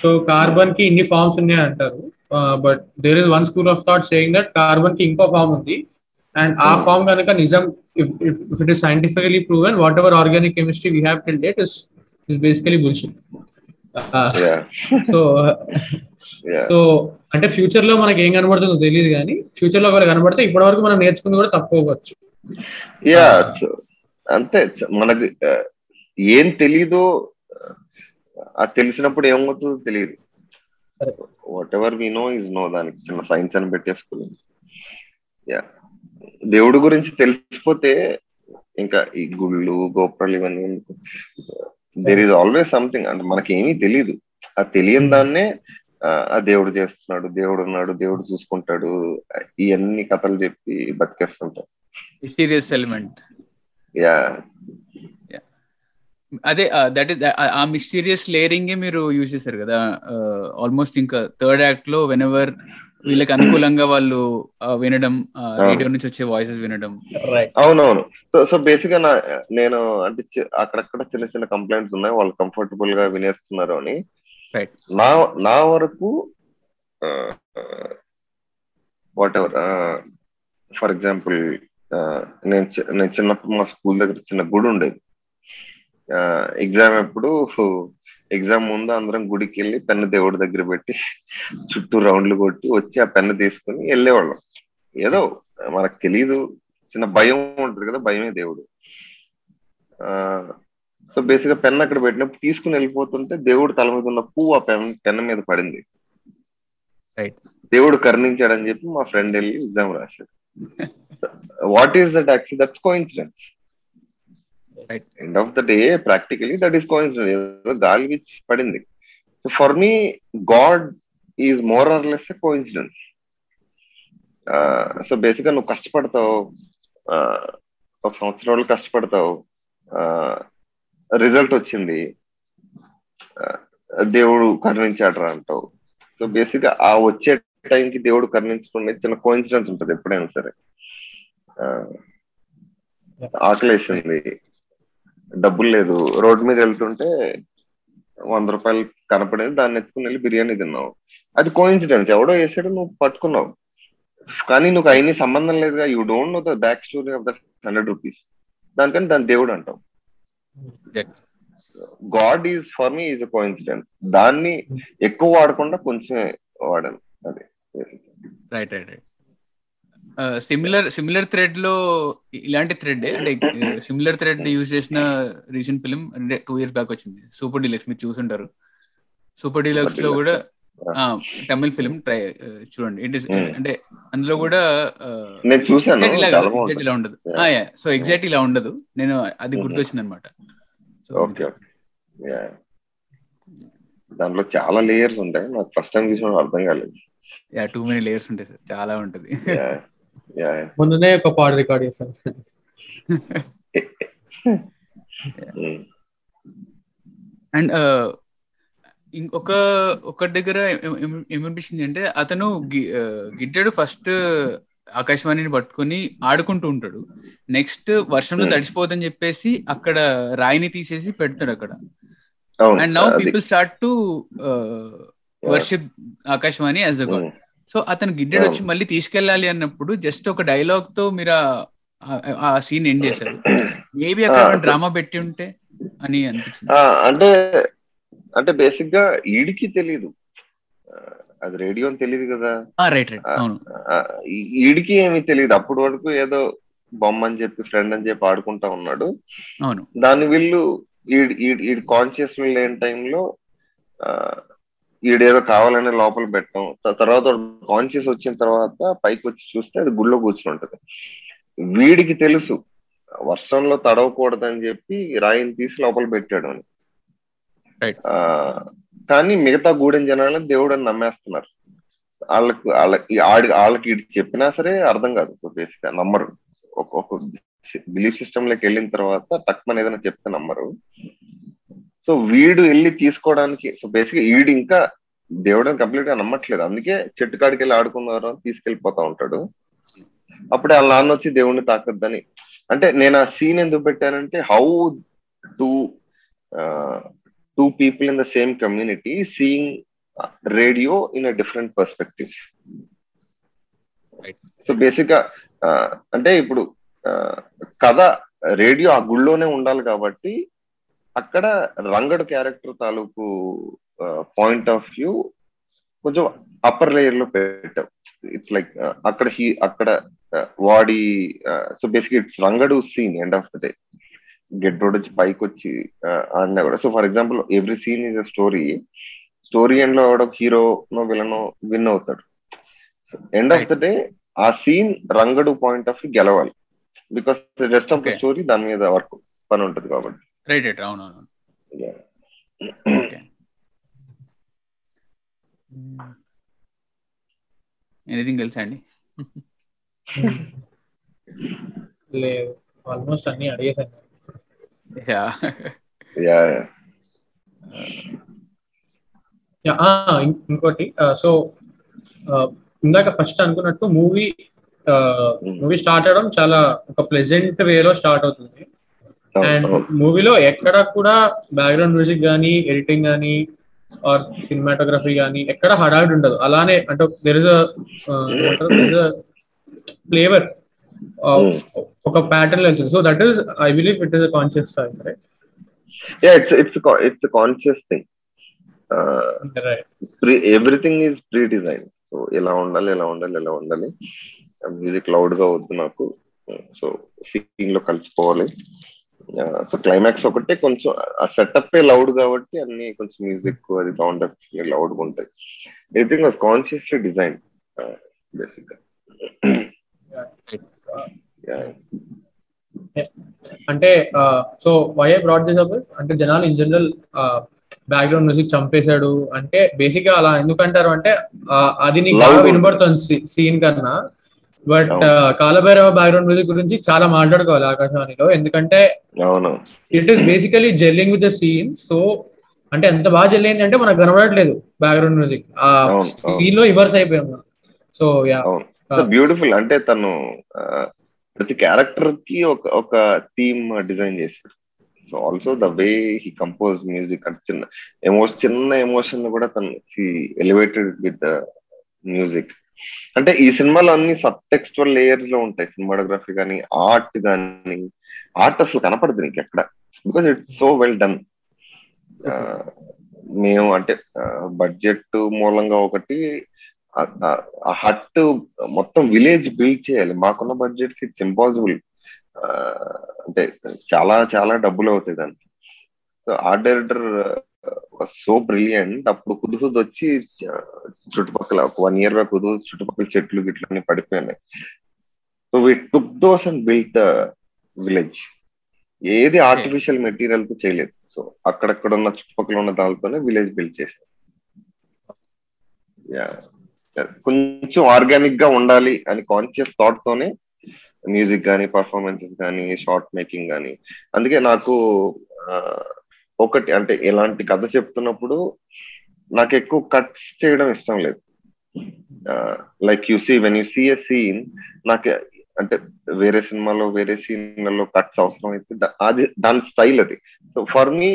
సో కార్బన్కి ఇన్ని ఫార్మ్స్ ఉన్నాయి అంటారు. But there is one school of thought saying that కార్బన్కి ఇంకో ఫార్మ్ ఉంది. అండ్ ఆ ఫార్మ్ కనుక నిజం if it is scientifically proven whatever organic chemistry we have till date is is basically bullshit so so అంటే ఫ్యూచర్లో మనకి ఏం కనబడుతుందో తెలియదు కానీ ఫ్యూచర్లో ఒకరు కనబడితే ఇప్పటి వరకు మనం నేర్చుకుంది కూడా తప్పుకోవచ్చు యా అంతే. మనకి ఏం తెలీదో అది తెలిసినప్పుడు ఏమవుతుందో తెలియదు whatever we know is no దానికి. చిన్న సైన్స్ అని పెట్టేసుకుని యా దేవుడి గురించి తెలిసిపోతే ఇంకా ఈ గుళ్ళు గోపురాలు ఇవన్నీ దేర్ ఈజ్ ఆల్వేస్ సంథింగ్ అంటే మనకి ఏమీ తెలియదు ఆ తెలియని దాన్నే ఆ దేవుడు చేస్తున్నాడు దేవుడు ఉన్నాడు దేవుడు చూసుకుంటాడు ఇవన్నీ కథలు చెప్పి బతికేస్తుంటాం. Serious element yeah. అదే దట్ ఇస్ ఆ మిస్టీరియస్ లేయరింగ్ మీరు యూజ్ చేశారు కదా ఆల్మోస్ట్ ఇంకా థర్డ్ యాక్ట్లో వెన్ ఎవర్ వీళ్ళకి అనుకూలంగా వాళ్ళు వినడం రేడియో నుంచి వచ్చే వాయిసెస్ వినడం. అవునవును. సో సో బేసిక్గా నా నేను అంటే అక్కడక్కడ చిన్న చిన్న కంప్లైంట్స్ ఉన్నాయి. వాళ్ళు కంఫర్టబుల్గా వినేస్తున్నారు అని. నా నా వరకు వాట్ ఎవర్ ఫర్ ఎగ్జాంపుల్ నేను నేను చిన్నప్పుడు మా స్కూల్ దగ్గర చిన్న గుడి ఉండేది. ఎగ్జామ్ ఎప్పుడు ఎగ్జామ్ ముందు అందరం గుడికి వెళ్ళి పెన్ను దేవుడి దగ్గర పెట్టి చుట్టూ రౌండ్లు కొట్టి వచ్చి ఆ పెన్ను తీసుకుని వెళ్ళేవాళ్ళం. ఏదో మనకు తెలీదు చిన్న భయం ఉంటుంది కదా భయమే దేవుడు. సో బేసిక్గా పెన్ అక్కడ పెట్టినప్పుడు తీసుకుని వెళ్ళిపోతుంటే దేవుడు తల మీద ఉన్న పువ్వు ఆ పెన్ పెన్ మీద పడింది. దేవుడు కరుణించాడని చెప్పి మా ఫ్రెండ్ వెళ్ళి ఎగ్జామ్ రాశాడు. What is that actual that's coincidence end of the day practically that is coincidence గాలి విచ్ పడింది. So for me God is more or less coincidence so బేసిక్గా నువ్వు కష్టపడతావు ఒక సంవత్సరం రోజులు కష్టపడతావు రిజల్ట్ వచ్చింది దేవుడు కరుణించాడరా అంటావు. సో బేసిక్గా ఆ వచ్చే టైంకి దేవుడు కరుణించుకునే చిన్న కోయిన్సిడెన్స్ ఉంటుంది ఎప్పుడైనా సరే. ఆ, ఆకలి వేసింది డబ్బులు లేదు. రోడ్డు మీద వెళ్తుంటే వంద రూపాయలు కనపడేది దాన్ని ఎత్తుకుని వెళ్ళి బిర్యానీ తిన్నావు. అది కోయిన్సిడెన్స్ ఎవడో వేసాడు నువ్వు పట్టుకున్నావు. కానీ నువ్వు అయిన సంబంధం లేదుగా. You don't know the back story of that hundred rupees దానికని దాని దేవుడు అంటావు God is for me is coincidence దాన్ని ఎక్కువ వాడకుండా కొంచెం వాడాను. అది. Right right right similar similar థ్రెడ్లో ఇలాంటి థ్రెడ్ అంటే సిమిలర్ థ్రెడ్ యూజ్ చేసిన రీసెంట్ ఫిలిం అంటే టూ ఇయర్స్ బ్యాక్ వచ్చింది. సూపర్ డీలక్స్ మీరు చూసుంటారు. సూపర్ డీలక్స్లో కూడా తమిళ్ ఫిలిం ట్రై చూడండి. It is Hmm. అంటే అందులో కూడా ఎగ్జాక్ట్ ఇలా ఉండదు. సో ఎగ్జాక్ట్ ఇలా ఉండదు. నేను అది Mhm. గుర్తొచ్చింది అనమాట. దాంట్లో చాలా లేయర్స్ ఉంటాయి. నాకు ఫస్ట్ టైం చూసినప్పుడు అర్థం కాలేదు. యా టూ మెనీ లేయర్స్ ఉంటాయి సార్ చాలా ఉంటది. Yeah. Yeah. ముందునే ఒక పాట రికార్డ్ చేశాను. అండ్ ఇంకొక ఒక దగ్గర ఏం- ఏం- ఏమనిపించింది అంటే అతను గిడ్డాడు ఫస్ట్ ఆకాశవాణిని పట్టుకొని ఆడుకుంటూ ఉంటాడు నెక్స్ట్ వర్షంలో Hmm. తడిసిపోదని చెప్పేసి అక్కడ రాయిని తీసేసి పెడతాడు అక్కడ and now people start to worship Aakashavaani as a god Mm. So అతను గిడ్డెడ్ వచ్చి మళ్ళీ తీసుకెళ్ళాలి అన్నప్పుడు జస్ట్ ఒక డైలాగ్తో మీరు ఆ- సీన్ ఎండ్ చేశారు. మేబీ అక్కడ. డ్రామా పెట్టి ఉంటే అని అనిపించింది? అంటే అంటే బేసిక్గా ఈడికి తెలియదు అది రేడియో అని తెలియదు కదా. ఈ- ఈడికి ఏమీ తెలియదు అప్పటి వరకు ఏదో బొమ్మ అని చెప్పి ఫ్రెండ్ అని చెప్పి ఆడుకుంటా ఉన్నాడు. దాని వీళ్ళు ఈడి కాన్షియస్ లేని టైంలో ఈడేదో కావాలని లోపల పెట్టడం. తర్వాత కాన్షియస్ వచ్చిన తర్వాత పైకి వచ్చి చూస్తే అది గుళ్ళో కూర్చుని ఉంటది. వీడికి తెలుసు వర్షంలో తడవకూడదని చెప్పి రాయిని తీసి లోపల పెట్టాడు అని. కానీ మిగతా గూడెం జనాలను దేవుడు అని నమ్మేస్తున్నారు. వాళ్ళకు వాళ్ళకి ఆడి వాళ్ళకి ఇటు చెప్పినా సరే అర్థం కాదు. బేసిక్గా నమ్మరు. ఒక ఒక బిలీఫ్ సిస్టమ్లోకి వెళ్ళిన తర్వాత టక్మన్ ఏదైనా చెప్తే నమ్మరు. సో వీడు వెళ్ళి తీసుకోవడానికి సో బేసిక్ వీడు ఇంకా దేవుడని కంప్లీట్గా నమ్మట్లేదు. అందుకే చెట్టు కాడికి వెళ్ళి ఆడుకున్నారు అని తీసుకెళ్ళిపోతా ఉంటాడు. అప్పుడే వాళ్ళ నాన్న వచ్చి దేవుణ్ణి తాకద్దని. అంటే నేను ఆ సీన్ ఎందుకు పెట్టానంటే how to two people in the same community seeing radio in a different perspective. So బేసిక్గా ఆ, అంటే ఇప్పుడు ఆ, కథ రేడియో ఆ గుళ్ళోనే ఉండాలి కాబట్టి అక్కడ రంగడు క్యారెక్టర్ తాలూకు పాయింట్ ఆఫ్ వ్యూ కొంచెం అప్పర్ లేయర్లో పెట్టాం. ఇట్స్ లైక్ అక్కడ హీ అక్కడ వాడి so basic it's Rangadu scene end of the day get road వచ్చి పైకి వచ్చి ఆడినా కూడా. So for example every scene is a story story ఎండ్లో ఎవడో హీరో నో విలనో విన్ అవుతాడు. ఎండ్ ఆఫ్ ద డే ఆ scene Rangadu point of view గెలవాలి. Because rest of the. Story దాని మీద వర్క్ పని ఉంటది కాబట్టి. రైట్ రైట్ అవును అవును. Yeah. ఓకే ఎనీథింగ్ తెలుసా అండి లేదు. ఆల్మోస్ట్ అన్ని అడిగేసాను యా ఇంకోటి సో ఇందాక ఫస్ట్ అనుకున్నట్టు మూవీ మూవీ స్టార్ట్ అవడం చాలా ఒక ప్లెజెంట్ వేలో స్టార్ట్ అవుతుంది. అండ్. మూవీలో ఎక్కడ కూడా బ్యాక్గ్రౌండ్ మ్యూజిక్ కానీ ఎడిటింగ్ కానీ ఆర్ సినిమాటోగ్రఫీ కానీ ఎక్కడ హడావిడి ఉండదు. అలానే అంటే దెర్ ఇస్ ఫ్లేవర్ ఒక ప్యాటర్న్ వెళ్తుంది so that is I believe it is a conscious right Yeah, it's it's a, it's a conscious thing. Uh, right pre, everything is pre-designed. So ఇలా ఉండాలి ఇలా ఉండాలి ఇలా ఉండాలి. మ్యూజిక్ లౌడ్గా వద్దు నాకు. సో సీన్లో కలిసిపోవాలి. సో క్లైమాక్స్ ఒకటే కొంచెం ఆ సెటప్ లౌడ్ కాబట్టి అన్ని కొంచెం మ్యూజిక్ అది సౌండ్ లౌడ్గా ఉంటాయి. ఎవ్రీథింగ్ వాజ్ కాన్షియస్లీ డిజైన్ బేసిక్గా అంటే so why brought this up అంటే జనాలు ఇన్ జనరల్ బ్యాక్గ్రౌండ్ మ్యూజిక్ చంపేశాడు అంటే బేసిక్గా అలా ఎందుకంటారు అంటే అది నీకు బాగా. వినబడుతుంది సీన్ కన్నా. బట్. కాలభైరవ బ్యాక్గ్రౌండ్ మ్యూజిక్ గురించి చాలా మాట్లాడుకోవాలి ఆకాశవాణిలో. ఎందుకంటే it is basically jelling with the scene so అంటే ఎంత బాగా జెల్లింది అంటే మనకు కనబడట్లేదు బ్యాక్గ్రౌండ్ మ్యూజిక్ ఆ. సీన్లో ఇవర్స్ అయిపోయాం మనం. సో యా బ్యూటిఫుల్ అంటే తను ప్రతి క్యారెక్టర్కి ఒక ఒక థీమ్ డిజైన్ చేశాడు. So also the way he compose music అంటే చిన్న ఎమోషన్ చిన్న ఎమోషన్ కూడా తను ఎలివేటెడ్ విత్ మ్యూజిక్ అంటే ఈ సినిమాలో అన్ని సబ్ టెక్స్చువల్ లేయర్స్లో ఉంటాయి. సినిమాటోగ్రఫీ కానీ ఆర్ట్ కానీ ఆర్ట్ అసలు కనపడదు నీకు ఎక్కడ because it's so well done మేము అంటే బడ్జెట్ మూలంగా ఒకటి ఆ- హట్ మొత్తం విలేజ్ బిల్డ్ చేయాలి. మాకున్న బడ్జెట్కి ఇట్స్ ఇంపాసిబుల్ అంటే చాలా చాలా డబ్బులు అవుతాయి దానికి. So art director so brilliant అప్పుడు కుదుహుద్ వచ్చి చుట్టుపక్కల ఒక వన్ ఇయర్గా కుదుహుద్ చుట్టుపక్కల చెట్లు గిట్లు అన్ని పడిపోయినాయి. So we took those and built village ఏది ఆర్టిఫిషియల్ మెటీరియల్తో చేయలేదు. సో అక్కడక్కడ ఉన్న చుట్టుపక్కల ఉన్న దానితోనే విలేజ్ బిల్డ్ చేశారు. కొంచెం ఆర్గానిక్గా ఉండాలి అని కాన్షియస్ థాట్ తోనే మ్యూజిక్ కానీ పర్ఫార్మెన్సెస్ కానీ షార్ట్ మేకింగ్ కానీ అందుకే నాకు ఒకటి అంటే ఎలాంటి కథ చెప్తున్నప్పుడు నాకు ఎక్కువ కట్స్ చేయడం ఇష్టం లేదు. Like you see when you see a scene నాకు అంటే వేరే సినిమాలో వేరే సీన్లలో కట్స్ అవసరం అయితే అది దాని స్టైల్ అది. సో ఫర్ మీ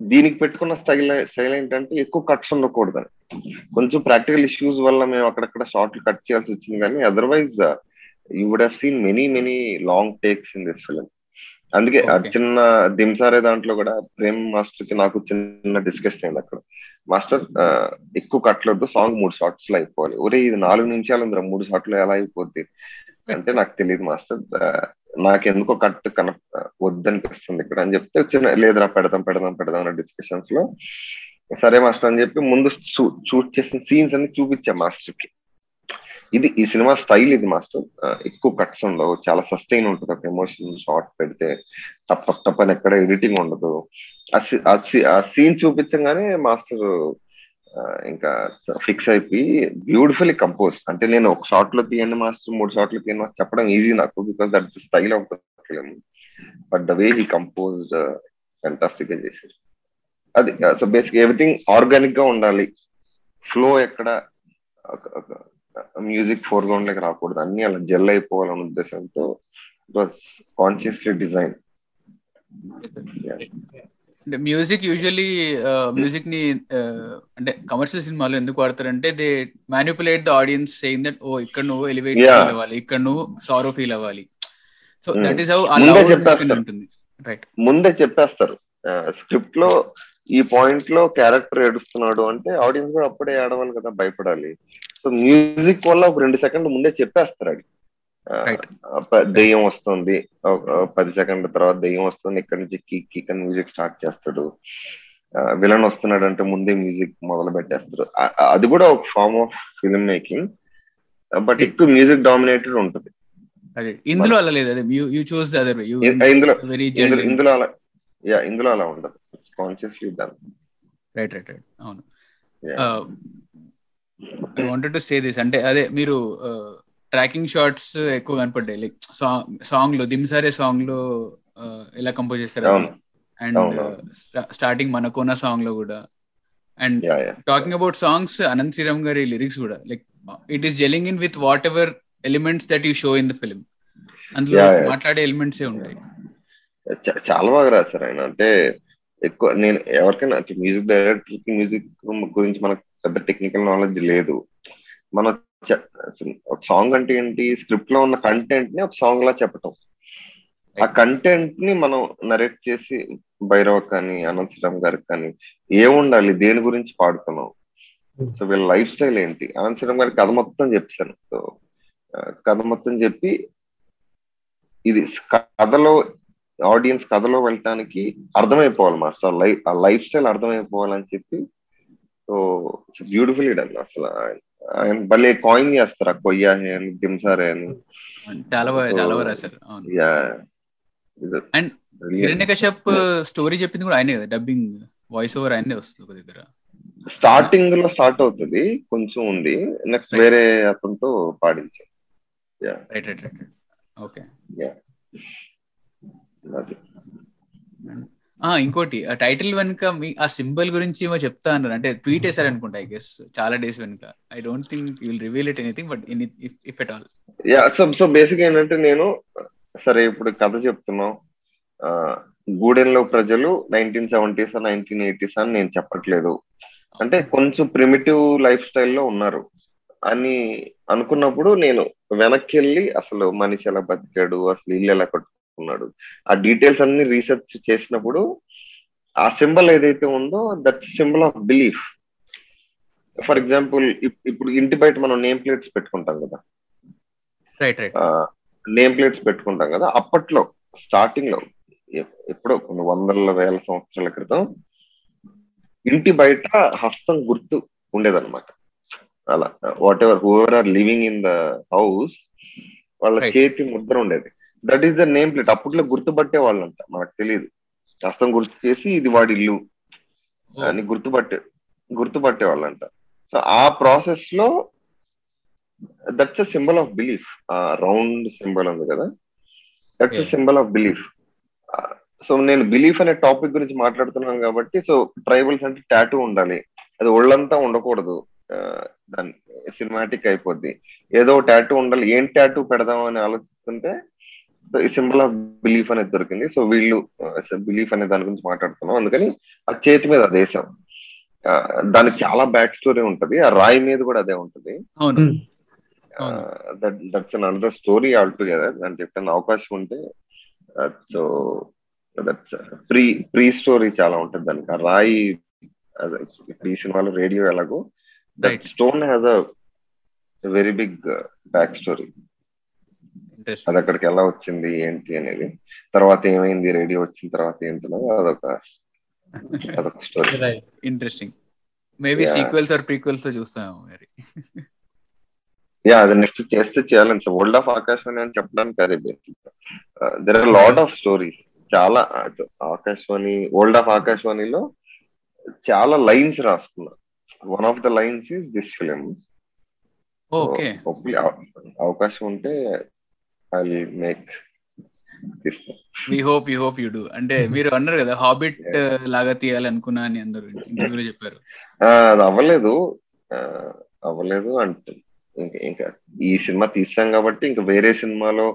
దీనికి పెట్టుకున్న స్టైల్ స్టైల్ ఏంటంటే ఎక్కువ కట్స్ ఉండకూడదని కొంచెం ప్రాక్టికల్ ఇష్యూస్ వల్ల మేము అక్కడక్కడ షార్ట్లు కట్ చేయాల్సి వచ్చింది కానీ otherwise you would have seen many many long takes in this film అందుకే. చిన్న దింసారే దాంట్లో కూడా ప్రేమ్ మాస్టర్కి నాకు చిన్న డిస్కషన్ అయింది అక్కడ. మాస్టర్ ఎక్కువ కట్లొద్దు సాంగ్ మూడు షార్ట్స్లో అయిపోవాలి. ఒరే ఇది నాలుగు నిమిషాలు ఉందిరా మూడు షార్ట్లు ఎలా అయిపోద్ది? అంటే నాకు తెలియదు మాస్టర్. నాకెందుకో కట్ కన వద్దనిపిస్తుంది ఇక్కడ అని చెప్తే చిన్న లేదురా పెడదాం పెడదాం పెడదాం అన్న డిస్కషన్స్లో. సరే మాస్టర్ అని చెప్పి ముందు షూట్ చేసిన సీన్స్ అన్ని చూపించా మాస్టర్కి ఇది ఈ సినిమా స్టైల్ ఇది మాస్టర్. ఎక్కువ కట్స్ ఉండవు. చాలా సస్టైన్ ఉంటుంది. ఒక ఎమోషన్ షార్ట్ పెడితే తప్ప తప్పని ఎక్కడ ఎడిటింగ్ ఉండదు. ఆ సీన్ చూపించగానే మాస్టర్ ఇంకా ఫిక్స్ అయిపోయి బ్యూటిఫుల్లీ కంపోజ్ అంటే నేను ఒక షార్ట్లో తీయండి మాస్టర్ మూడు షార్ట్లు తీయండి మాస్టర్ చెప్పడం ఈజీ నాకు because that style of film but the way he compose ఫెంటాస్టిక్గా చేశారు అది సో బేసిక్ ఎవ్రీథింగ్ ఆర్గానిక్గా ఉండాలి. ఫ్లో ఎక్కడ మ్యూజిక్ ఫోర్గ్రౌండ్ లకి రాకూడదు. అన్ని అలా జెల్ అయిపోవాలనే ఉద్దేశంతో కాన్షియస్లీ డిజైన్ మ్యూజిక్ యూజువల్లీ మ్యూజిక్ని uh, అంటే కమర్షియల్ సినిమాలు ఎందుకు వాడతారంటే they manipulate the audience saying that oh ఇక్కడ నువ్వు ఎలివేట్. ఫీల్ అవ్వాలి. ఇక్కడ నువ్వు సారో ఫీల్ అవ్వాలి. సో. That is how. ఉంటుంది. రైట్ ముందే చెప్పేస్తారు. స్క్రిప్ట్లో ఈ పాయింట్లో క్యారెక్టర్ ఏడుస్తున్నాడు అంటే ఆడియన్స్ కూడా అప్పుడే ఏడవాలి కదా భయపడాలి. సో మ్యూజిక్ వల్ల ఒక రెండు సెకండ్లు ముందే చెప్పేస్తారు అది. దెయ్యం వస్తుంది. పది సెకండ్ల తర్వాత దెయ్యం వస్తుంది. ఇక్కడ నుంచి కిక్ కిక్ అని మ్యూజిక్ స్టార్ట్ చేస్తాడు. విలన్ వస్తున్నాడు అంటే ముందే మ్యూజిక్ మొదలు పెట్టేస్తారు. ఆ- అది కూడా ఒక form of film making but ఎక్కువ మ్యూజిక్ డామినేటెడ్ ఉంటుంది. ఇందులో అలా లేదు. ఇందులో ఇందులో అలా యా ఇందులో అలా ఉండదు. కాన్షియస్లీ రైట్ రైట్ రైట్ అవును. I wanted to say this అంటే అదే మీరు ట్రాకింగ్ షార్ట్స్ ఎక్కువ కనపడ్డాయి. లైక్ సాంగ్ సాంగ్లో దిమ్సారే సాంగ్లో ఎలా కంపోజ్ చేస్తారు అవును. అండ్. స్టార్టింగ్ మనకోన సాంగ్లో కూడా. And talking about songs Ananth Sriram గారి లిరిక్స్ కూడా. Like it is jelling in with whatever elements that you show in the film అందులో. మాట్లాడే ఎలిమెంట్స్ ఉంటాయి. చాలా బాగా రాశారు ఆయన. అంటే ఎక్కువ నేను ఎవరికైనా మ్యూజిక్ డైరెక్టర్కి మ్యూజిక్ గురించి మనకు పెద్ద టెక్నికల్ నాలెడ్జ్ లేదు. మన ఒక సాంగ్ అంటే ఏంటి? స్క్రిప్ట్లో ఉన్న కంటెంట్ని ఒక సాంగ్ లా చెప్పటం. ఆ కంటెంట్ని మనం నరేట్ చేసి భైరవ్ కానీ అనంత్ శ్రీరామ్ గారికి కానీ ఏముండాలి దేని గురించి పాడుతున్నాం? సో వీళ్ళ లైఫ్ స్టైల్ ఏంటి? అనంత్ శ్రీరామ్ గారికి కథ మొత్తం చెప్పాను. సో కథ మొత్తం చెప్పి ఇది కథలో ఆడియన్స్ కథలో వెళ్ళటానికి అర్థమైపోవాలి మాస్టర్. లైఫ్ ఆ లైఫ్ స్టైల్ అర్థమైపోవాలని చెప్పి సో బ్యూటిఫుల్ డన్ అసలు. ఆయన- భలే కాయిన్ చేస్తారు ఆ అని దింసారే అని చాలా బాగా చాలా బాగా రాశారు. అవును. యా And హిరణ్య కశ్యప్ స్టోరీ చెప్పింది కూడా ఆయనే కదా డబ్బింగ్ వాయిస్ ఓవర్ ఆయనే వస్తుంది ఒక దగ్గర. స్టార్టింగ్లో స్టార్ట్ అవుతుంది కొంచెం ఉంది. నెక్స్ట్. వేరే అతనితో పాడించాం. Yeah. Right right right okay ఆ ఇంకోటి ఆ టైటిల్ వెనుక మీ ఆ సింబల్ గురించి ఏమో చెప్తా అన్నారు. అంటే ట్వీట్ చేశారు అనుకుంటా ఐ గెస్ చాలా డేస్ వెనుక. I don't think will reveal it anything but in if at all yeah so so basic ఏంటంటే నేను సరే ఇప్పుడు కథ చెప్తున్నాం. ఆ, గూడెంలో ప్రజలు నైన్టీన్ సెవెంటీస్ నైన్టీన్ ఎయిటీస్ అని నేను చెప్పట్లేదు. అంటే కొంచెం ప్రిమిటివ్ లైఫ్ స్టైల్లో ఉన్నారు. అని అనుకున్నప్పుడు నేను వెనక్కి వెళ్ళి అసలు మనిషి ఎలా బతికాడు అసలు ఇల్లు ఎలా కట్టుకున్నాడు ఆ డీటెయిల్స్ అన్ని రీసెర్చ్ చేసినప్పుడు ఆ సింబల్ ఏదైతే ఉందో that symbol of belief for example ఇప్పుడు ఇంటి బయట మనం నేమ్ ప్లేట్స్ పెట్టుకుంటాం కదా. రైట్ రైట్ నేమ్ ప్లేట్స్ పెట్టుకుంటాం కదా. అప్పట్లో స్టార్టింగ్లో ఎప్పుడో కొన్ని వందల వేల సంవత్సరాల క్రితం ఇంటి బయట హస్తం గుర్తు ఉండేదన్నమాట. అలా whatever whoever are living in the house వాళ్ళ. చేతి ముద్ర ఉండేది. That is the name plate అప్పట్లో గుర్తుపట్టే వాళ్ళంట. మనకు తెలియదు హస్తం గుర్తు చేసి ఇది వాడి ఇల్లు. అని గుర్తుపట్టే గుర్తుపట్టే వాళ్ళంట. సో ఆ ప్రాసెస్లో that's a symbol of belief round symbol ఉంది కదా. That's a. Symbol of belief so నేను బిలీఫ్ అనే టాపిక్ గురించి మాట్లాడుతున్నాను కాబట్టి సో ట్రైబల్స్ అంటే టాటూ ఉండాలి. అది ఒళ్ళంతా ఉండకూడదు. దాని సినిమాటిక్ అయిపోద్ది. ఏదో టాటూ ఉండాలి. ఏం టాటూ పెడదాం అని ఆలోచిస్తుంటే సింబల్ ఆఫ్ బిలీఫ్ అనేది దొరికింది. సో వీళ్ళు బిలీఫ్ అనే దాని గురించి మాట్లాడుతున్నాం. అందుకని ఆ చేతి మీద అది వేసాం. ఆ, దానికి చాలా బ్యాక్ స్టోరీ ఉంటది. ఆ రాయి మీద కూడా అదే ఉంటది. That's an another story altogether దానికి ఎప్పుడైనా అవకాశం ఉంటే so that's pre pre story చాలా ఉంటుంది దానికి. ఆ రాయి ఇప్పుడు ఈ సినిమాలో రేడియో ఎలాగో that. Stone has a very big back story అది అక్కడికి ఎలా వచ్చింది ఏంటి అనేది. తర్వాత ఏమైంది రేడియో వచ్చిన తర్వాత ఏంటో అదొక అదొక story right interesting maybe. Sequels or ప్రీక్వెల్స్తో చూస్తాము మరి. యా అది నెక్స్ట్ చేస్తే చేయాలని వరల్డ్ ఆఫ్ ఆకాశవాణి అని చెప్పడానికి అదే there are lot of stories చాలా ఆకాశవాణి వరల్డ్ ఆఫ్ ఆకాశవాణిలో చాలా లైన్స్ రాసుకున్నా. One of the lines is this film okay అవకాశం ఉంటే I make we hope you hope you do అంటే మీరు అన్నారు కదా హాబిట్ లాగా తీయాలనుకున్నా అని అందరూ ఇంటర్వ్యూలో చెప్పారు. అది అవ్వలేదు. అవ్వలేదు అంటే ఇంకా ఈ సినిమా తీసాం కాబట్టి ఇంకా వేరే సినిమాలో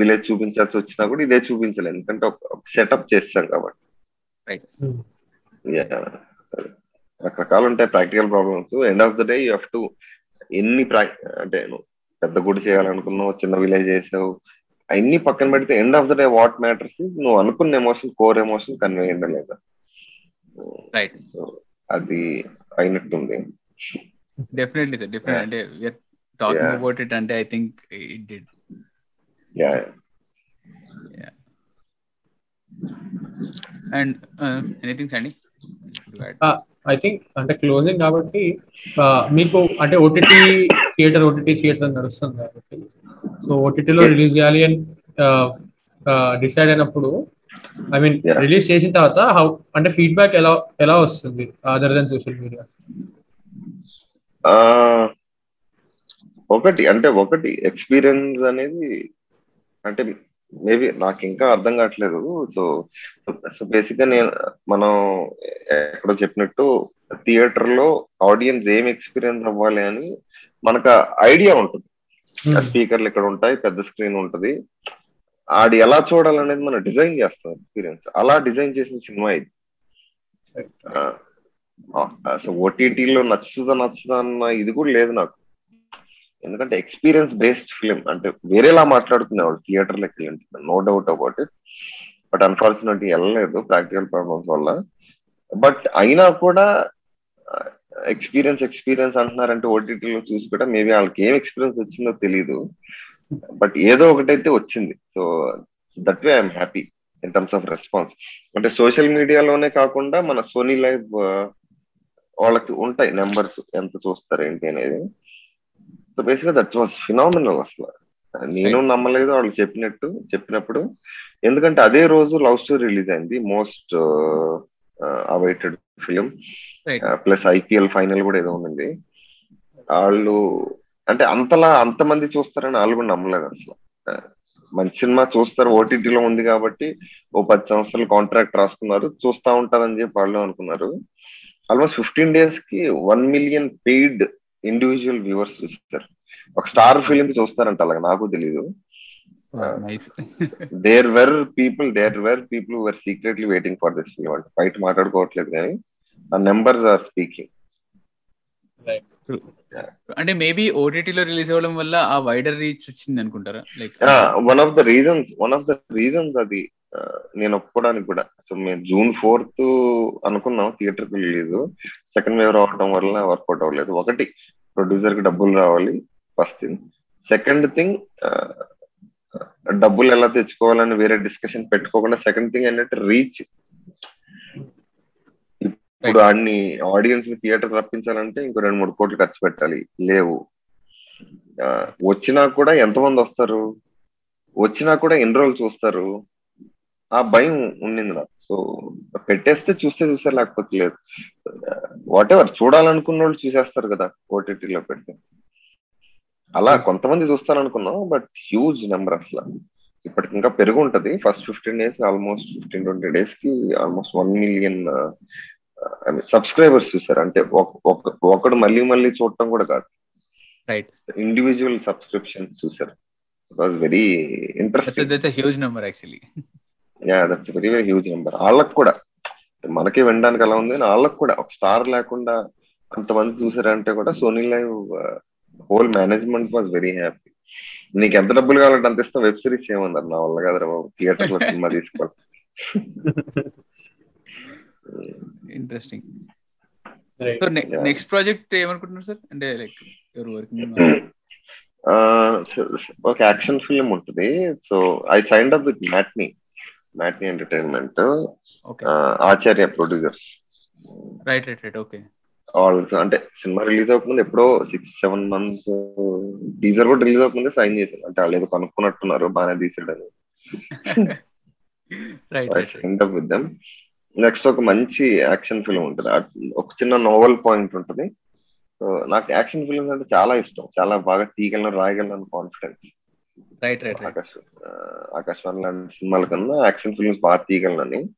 విలేజ్ చూపించాల్సి వచ్చినా కూడా ఇదే చూపించలేదు. ఎందుకంటే ఒక సెటప్ చేస్తాం కాబట్టి. Yeah. రకరకాలు ఉంటాయి practical problems. End of the day you have to ఎన్ని ప్రాక్ అంటే పెద్ద గుడి చేయాలనుకున్నావు చిన్న విలేజ్ చేసావు. అన్ని పక్కన పెడితే end of the day what matters నువ్వు అనుకున్న ఎమోషన్ కోర్ ఎమోషన్ కన్వే అయిందా లేదా అది అయినట్టుంది. Definitely sir definite. అంటే we are talking Yeah. About it అంటే I think it did yeah and anything అండి ఐ థింక్ అంటే క్లోజింగ్ కాబట్టి ఆ, మీకు అంటే ఓటీటీ థియేటర్ ఓటీటీ థియేటర్ నడుస్తుంది కాబట్టి. సో ఓటీటీలో రిలీజ్ చేయాలి అని డిసైడ్ అయినప్పుడు ఐ మీన్. రిలీజ్ చేసిన తర్వాత హౌ అంటే ఫీడ్బ్యాక్ ఎలా ఎలా వస్తుంది అదర్ దెన్ సోషల్ మీడియా? ఒకటి అంటే ఒకటి ఎక్స్పీరియన్స్ అనేది అంటే మేబీ నాకు ఇంకా అర్థం కావట్లేదు. సో సో బేసిక్గా నేను మనం ఎక్కడో చెప్పినట్టు థియేటర్లో ఆడియన్స్ ఏం ఎక్స్పీరియన్స్ అవ్వాలి అని మనకు ఐడియా ఉంటుంది. స్పీకర్లు ఇక్కడ ఉంటాయి పెద్ద స్క్రీన్ ఉంటది. ఆడి ఎలా చూడాలనేది మనం డిజైన్ చేస్తాం ఎక్స్పీరియన్స్. అలా డిజైన్ చేసిన సినిమా ఇది. అసలు ఓటీటీలో నచ్చుదా నచ్చుదా అన్న ఇది కూడా లేదు నాకు. ఎందుకంటే ఎక్స్పీరియన్స్ బేస్డ్ ఫిలిం. అంటే వేరేలా మాట్లాడుకునేవాడు థియేటర్లోకి వెళ్ళి no doubt about it. But unfortunately వెళ్ళలేదు ప్రాక్టికల్ ప్రాబ్లమ్స్ వల్ల. బట్ అయినా కూడా ఎక్స్పీరియన్స్ ఎక్స్పీరియన్స్ అంటున్నారంటే ఓటీటీలో చూసి కూడా మేబీ వాళ్ళకి ఏం ఎక్స్పీరియన్స్ వచ్చిందో తెలియదు బట్ ఏదో ఒకటైతే వచ్చింది. So that way I'm happy in terms of response. అంటే సోషల్ మీడియాలోనే కాకుండా మన సోనీ లైవ్ వాళ్ళకి ఉంటాయి నెంబర్స్ ఎంత చూస్తారు ఏంటి అనేది. సో బేసిక్గా దట్ వాస్ ఫినామినల్ అసలు. నేను నమ్మలేదు వాళ్ళు చెప్పినట్టు చెప్పినప్పుడు. ఎందుకంటే అదే రోజు లవ్ స్టోరీ రిలీజ్ అయింది. Most awaited film. Plus IPL final కూడా ఏదో ఉంది వాళ్ళు అంటే అంతలా అంతమంది చూస్తారని వాళ్ళు కూడా నమ్మలేదు అసలు. మంచి సినిమా చూస్తారు ఓటీటీలో ఉంది కాబట్టి ఓ పది సంవత్సరాలు కాంట్రాక్ట్ రాసుకున్నారు చూస్తా ఉంటారని చెప్పి వాళ్ళు అనుకున్నారు. ఆల్మోస్ట్ ఫిఫ్టీన్ డేస్కి one million paid individual viewers చూస్తారు. ఒక స్టార్ ఫిలిం చూస్తారంట అలాగ నాకు తెలీదు. Nice there were people there were people were secretly waiting for this అంటే బయట మాట్లాడుకోవట్లేదు కానీ ఆ నెంబర్స్ ఆర్ స్పీకింగ్ అంటే మేబీ ఓటీటీలో రిలీజ్ అవ్వడం వల్ల ఆ వైడర్ రీచ్ వచ్చింది అనుకుంటారా? Like one of the reasons one of the reasons అది ఆ, నేను ఒప్పుకోవడానికి కూడా సో మేము జూన్ ఫోర్త్ అనుకున్నాం థియేటర్కి రిలీజ్ సెకండ్ వేవ్ రావడం వల్ల వర్కౌట్ అవ్వలేదు. ఒకటి ప్రొడ్యూసర్కి డబ్బులు రావాలి ఫస్ట్ థింగ్ సెకండ్ థింగ్ డబ్బులు ఎలా తెచ్చుకోవాలని వేరే డిస్కషన్ పెట్టుకోకుండా సెకండ్ థింగ్ ఏంటంటే రీచ్ ఇప్పుడు అన్ని ఆడియన్స్ని థియేటర్ రప్పించాలంటే ఇంకో రెండు మూడు కోట్లు ఖర్చు పెట్టాలి. లేవు. వచ్చినా కూడా ఎంతమంది వస్తారు? వచ్చినా కూడా ఎన్ని రోజులు చూస్తారు? ఆ భయం ఉండింది నాకు. సో పెట్టేస్తే చూస్తే చూస్తే లేకపోతే లేదు. వాట్ ఎవర్ చూడాలనుకున్న వాళ్ళు చూసేస్తారు కదా ఓటీటీలో పెడితే. అలా కొంతమంది చూస్తారనుకున్నాం బట్ హ్యూజ్ నెంబర్ అసలు. ఇప్పటికి ఇంకా పెరుగు ఉంటది first fifteen days almost fifteen twenty డేస్కి ఆల్మోస్ట్ వన్ మిలియన్ సబ్స్క్రైబర్స్ చూసారు. అంటే ఒక- ఒక- ఒకడు మళ్ళీ మళ్ళీ చూడటం కూడా కాదు. రైట్ ఇండివిజువల్ సబ్స్క్రిప్షన్స్ చూసారు. Was very interesting that's huge number actually yeah that's very very huge number వాళ్ళకి కూడా. మనకి వినడానికి అలా ఉంది వాళ్ళకి కూడా. ఒక స్టార్ లేకుండా అంతమంది చూసారంటే కూడా Sony Liv whole management was very happy నీకు ఎంత డబ్బులు కావాలంటే అంత ఇస్తాం వెబ్ సిరీస్ ఏమన్నారు? నా వల్ల కదరా బాబు. థియేటర్లో సినిమా తీసుకోవాలి ఇంట్రెస్టింగ్. సో. నెక్స్ట్ ప్రాజెక్ట్ ఏమనుకుంటున్నారు సార్ అంటే లైక్ ఎవరు వర్కింగ్ ఒక యాక్షన్ ఫిల్మ్ ఉంటుంది. So I signed up with Matinee Matinee Entertainment Acharya producers right right right okay వాళ్ళు అంటే సినిమా రిలీజ్ అవ్వకముందు ఎప్పుడో సిక్స్ సెవెన్ మంత్స్ టీజర్ కూడా రిలీజ్ అవ్వకముందే సైన్ చేశారు అంటే వాళ్ళు ఏదో కనుక్కున్నట్టున్నారు బాగానే తీసాడని. నెక్స్ట్ ఒక మంచి యాక్షన్ ఫిల్మ్ ఉంటుంది. ఒక చిన్న నోవెల్ పాయింట్ ఉంటుంది. సో నాకు యాక్షన్ ఫిల్మ్స్ అంటే చాలా ఇష్టం. చాలా బాగా తీయగలను రాయగలను confidence right right right Akash Aakashavaani లాంటి సినిమాల కన్నా యాక్షన్ ఫిల్మ్స్ బాగా తీయగలనని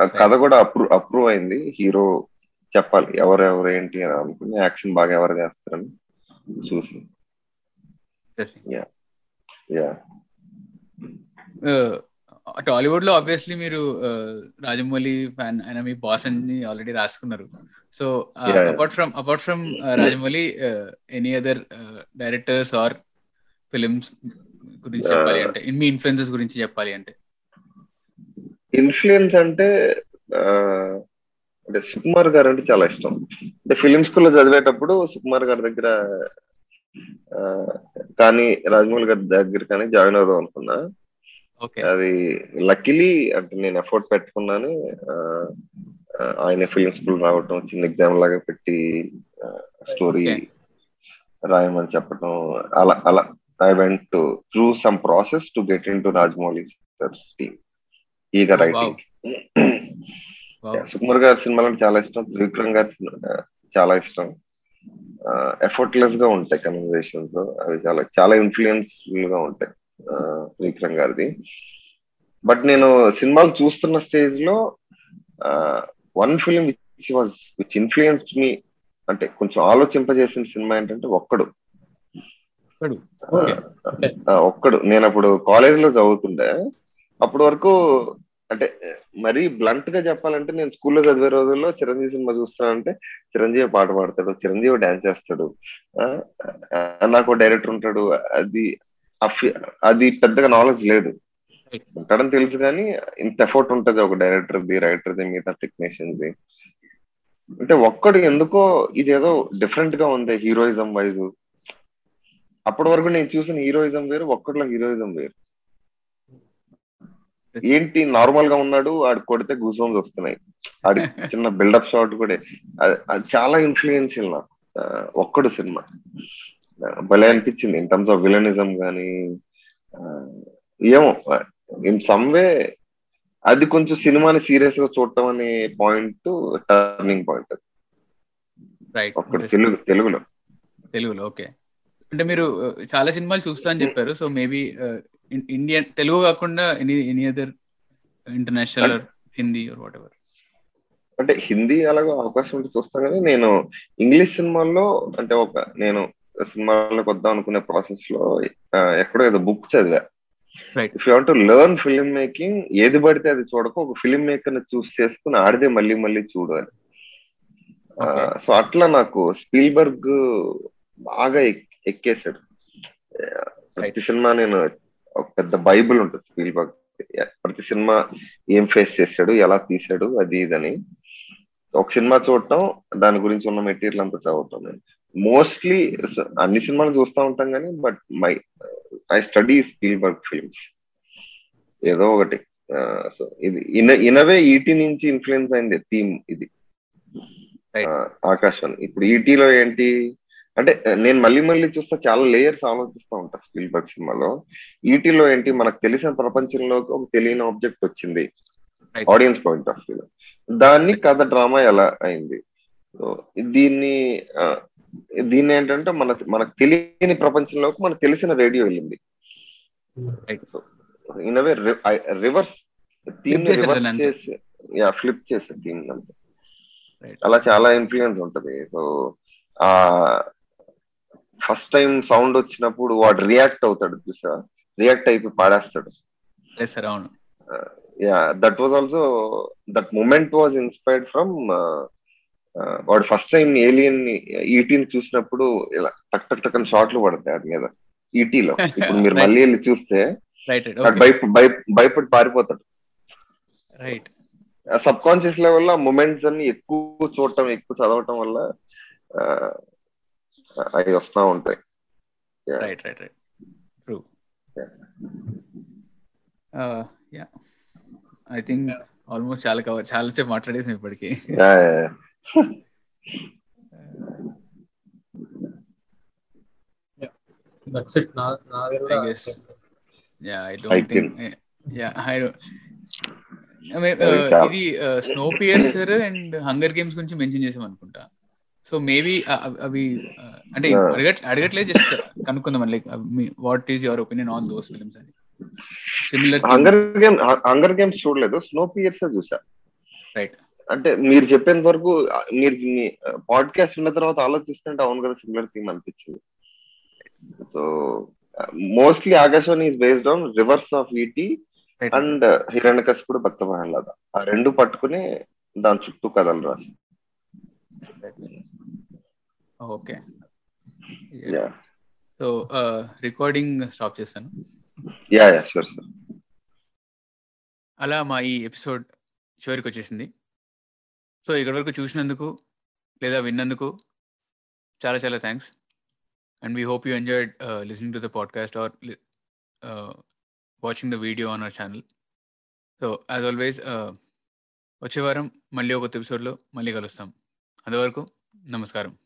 ఆ కథ కూడా అప్రూవ్ అప్రూవ్ అయింది. హీరో చెప్పాలి. ఎవరెవరు ఏంటి అని అనుకుని యాక్షన్ బాగా ఎవరు చేస్తారని చూసి. యా టాలీవుడ్లో ఆబ్వియస్లీ మీరు uh, రాజమౌళి ఫ్యాన్ ఆయన మీ బాస్ అని ఆల్రెడీ రాసుకున్నారు. So. Apart from apart from Rajamouli any other directors or films గురించి. చెప్పాలి అంటే మీ ఇన్ఫ్లుయెన్సెస్ గురించి చెప్పాలి అంటే? ఇన్ఫ్లుయెన్స్ అంటే ఆ, అంటే సుకుమార్ గారు అంటే చాలా ఇష్టం. అంటే ఫిలిం స్కూల్లో చదివేటప్పుడు సుకుమార్ గారి దగ్గర కానీ రాజమౌళి గారి దగ్గర కానీ జాయిన్ అవుదాం అనుకున్నా. అది లక్కీలీ అంటే నేను ఎఫర్ట్ పెట్టుకున్నాను. ఆయన ఫిలిం స్కూల్ రావటం చిన్న ఎగ్జామ్ లాగా పెట్టి స్టోరీ. రాయమని చెప్పడం అలా అలా. I went to through some process to get in to Rajamouli team. Eega. Writing. Sukumar గారి సినిమాలు అంటే చాలా ఇష్టం త్రివిక్రమ్ గారి సినిమా చాలా ఇష్టం. ఎఫర్ట్లెస్గా ఉంటాయి కన్వర్సేషన్స్ అవి చాలా చాలా ఇన్ఫ్లుయెన్స్ఫుల్గా ఉంటాయి త్రివిక్రమ్ గారిది. బట్ నేను సినిమాలు చూస్తున్న స్టేజ్లో one film which was which influenced me అంటే కొంచెం ఆలోచింపజేసిన సినిమా ఏంటంటే ఒక్కడు. ఒక్కడు. నేను అప్పుడు కాలేజ్లో చదువుతుండే అప్పటి వరకు అంటే మరీ బ్లంట్గా చెప్పాలంటే నేను స్కూల్లో చదివే రోజుల్లో చిరంజీవి సినిమా చూస్తానంటే చిరంజీవి పాట పాడతాడు చిరంజీవి డాన్స్ చేస్తాడు. నాకు డైరెక్టర్ ఉంటాడు అది అది పెద్దగా నాలెడ్జ్ లేదు. ఉంటాడని తెలుసు కానీ ఇంత ఎఫర్ట్ ఉంటది ఒక డైరెక్టర్ ది రైటర్ ది మిగతా టెక్నీషియన్ ది అంటే ఒక్కడు ఎందుకో ఇదేదో డిఫరెంట్గా ఉంది హీరోయిజం వైజ్ అప్పటి వరకు నేను చూసిన హీరోయిజం వేరు ఒక్కడిలో హీరోయిజం వేరు. ఏంటి నార్మల్గా ఉన్నాడు ఆడు కొడితే గుజోమ్స్ వస్తున్నాయి. ఆడి చిన్న బిల్డప్ షాట్ కూడా. అది- చాలా ఇన్ఫ్లుయెన్షియల్ నాకు. ఒక్కడు సినిమా. భలే అనిపించింది. ఇన్ టర్మ్స్ ఆఫ్ విలనిజం కానీ ఏమో ఇన్ సమ్ వే అది కొంచెం సినిమాని సీరియస్గా చూడటం అనే పాయింట్ టర్నింగ్ పాయింట్ రైట్ ఒక్కడు తెలుగు తెలుగులో. తెలుగులో ఓకే. అంటే మీరు చాలా సినిమాలు చూస్తా అని చెప్పారు. సో మేబీ ఇండియన్ తెలుగు కాకుండా any any other international Hindi or whatever అంటే హిందీ అలాగే అవకాశం ఉంటే చూస్తాం కానీ నేను ఇంగ్లీష్ సినిమాల్లో అంటే ఒక నేను సినిమాలోకి వద్దాం అనుకునే ప్రాసెస్లో ఎక్కడో ఏదో బుక్ చదివా. If you to learn film making ఏది పడితే అది చూడక. ఒక ఫిల్మ్ మేకర్ని చూస్ చేసుకుని ఆడితే మళ్ళీ మళ్ళీ చూడు అని. Okay. సో అట్లా నాకు స్పీల్బర్గ్ బాగా ఎక్- ఎక్కేశాడు. ప్రతి సినిమా నేను ఒక పెద్ద బైబిల్ ఉంటుంది స్పీల్బర్గ్ ప్రతి సినిమా ఏం ఫేస్ చేశాడు ఎలా తీశాడు అది ఇదని. ఒక సినిమా చూడటం దాని గురించి ఉన్న మెటీరియల్ అంతా చదవటం. నేను మోస్ట్లీ అన్ని సినిమాలు చూస్తూ ఉంటాం కానీ but my I study Spielberg films. ఏదో ఒకటి. సో ఇది in a in a way ET నుంచి ఇన్ఫ్లుయెన్స్ అయింది థీమ్ ఇది. ఆకాశవాణి. ఇప్పుడు ఈటీలో ఏంటి? అంటే నేను మళ్ళీ మళ్ళీ చూస్తే చాలా లేయర్స్ ఆలోచిస్తూ ఉంటా స్పీల్బర్గ్ సినిమాలో ఈటీలో ఏంటి మనకు తెలిసిన ప్రపంచంలోకి ఒక తెలియని ఆబ్జెక్ట్ వచ్చింది. ఆడియన్స్ పాయింట్ ఆఫ్ వ్యూ దాన్ని కథ డ్రామా ఎలా అయింది సో దీన్ని దీన్ని ఏంటంటే మన మనకు తెలియని ప్రపంచంలోకి మనకు తెలిసిన రేడియో వెళ్ళింది Right. In a way reverse theme reverse. చేసి యా ఫ్లిప్ చేసే థీమ్ అంతే. అలా చాలా ఇన్ఫ్లుయెన్స్ ఉంటది సో ఆ ఫస్ట్ టైం సౌండ్ వచ్చినప్పుడు వాడు రియాక్ట్ అవుతాడు చూసా? రియాక్ట్ అయిపోయి పాడేస్తాడు. అవును. Yeah that was also that moment was inspired from వాడు ఫస్ట్ టైం ఏలియన్ ఈటీని చూసినప్పుడు ఇలా టక్ టక్ టక్ అని షార్ట్లు పడతాయి అది మీద ఈటీలో ఇప్పుడు మీరు. మళ్ళీ వెళ్ళి చూస్తే భయపడి పారిపోతాడు. రైట్ సబ్ కాన్షియస్ లెవెల్ ఆ మూమెంట్స్ అన్ని ఎక్కువ చూడటం ఎక్కువ చదవటం వల్ల ఆ, అవి వస్తా ఉంటాయి. Right right right true. Yeah I think almost చాలా కవర్ చాలా సేపు మాట్లాడేసాం ఇప్పటికి. Yeah, yeah, yeah. That's it నా నాది కూడా I guess. Yeah I I don't think yeah I ఇది Snowpiercer and Hunger Games గురించి మెన్షన్ చేసాం అనుకుంటా. సో మేబీ అవి uh, అంటే Yeah. అడగట్ అడగట్లేదు జస్ట్ కనుక్కుందాం like what is your opinion on those films అని similar Hunger Game Hunger Games చూడలేదు. స్నో పియర్స్ చూసా? రైట్ అంటే మీరు చెప్పేంత వరకు ఆ, మీరు పాడ్కాస్ట్ విన్న తర్వాత ఆలోచిస్తుంటే అవును కదా సిమిలర్ థీమ్ అనిపించింది. So mostly Aakashavaani is based on reverse of ET and Hiranyakash కూడా భక్త ప్రహ్లాద ఆ రెండు పట్టుకుని దాని చుట్టూ కథలు రాసి. ఓకే. సో రికార్డింగ్ స్టాప్ చేస్తాను. యా యా షూర్ సార్ అలా మా ఈ ఎపిసోడ్ చివరికి వచ్చేసింది. సో ఇక్కడి వరకు చూసినందుకు లేదా విన్నందుకు చాలా చాలా thanks and we hope you enjoyed listening to the podcast or watching the video on our channel so as always వచ్చే వారం మళ్ళీ ఒక ఎపిసోడ్లో మళ్ళీ కలుస్తాం. అంతవరకు నమస్కారం.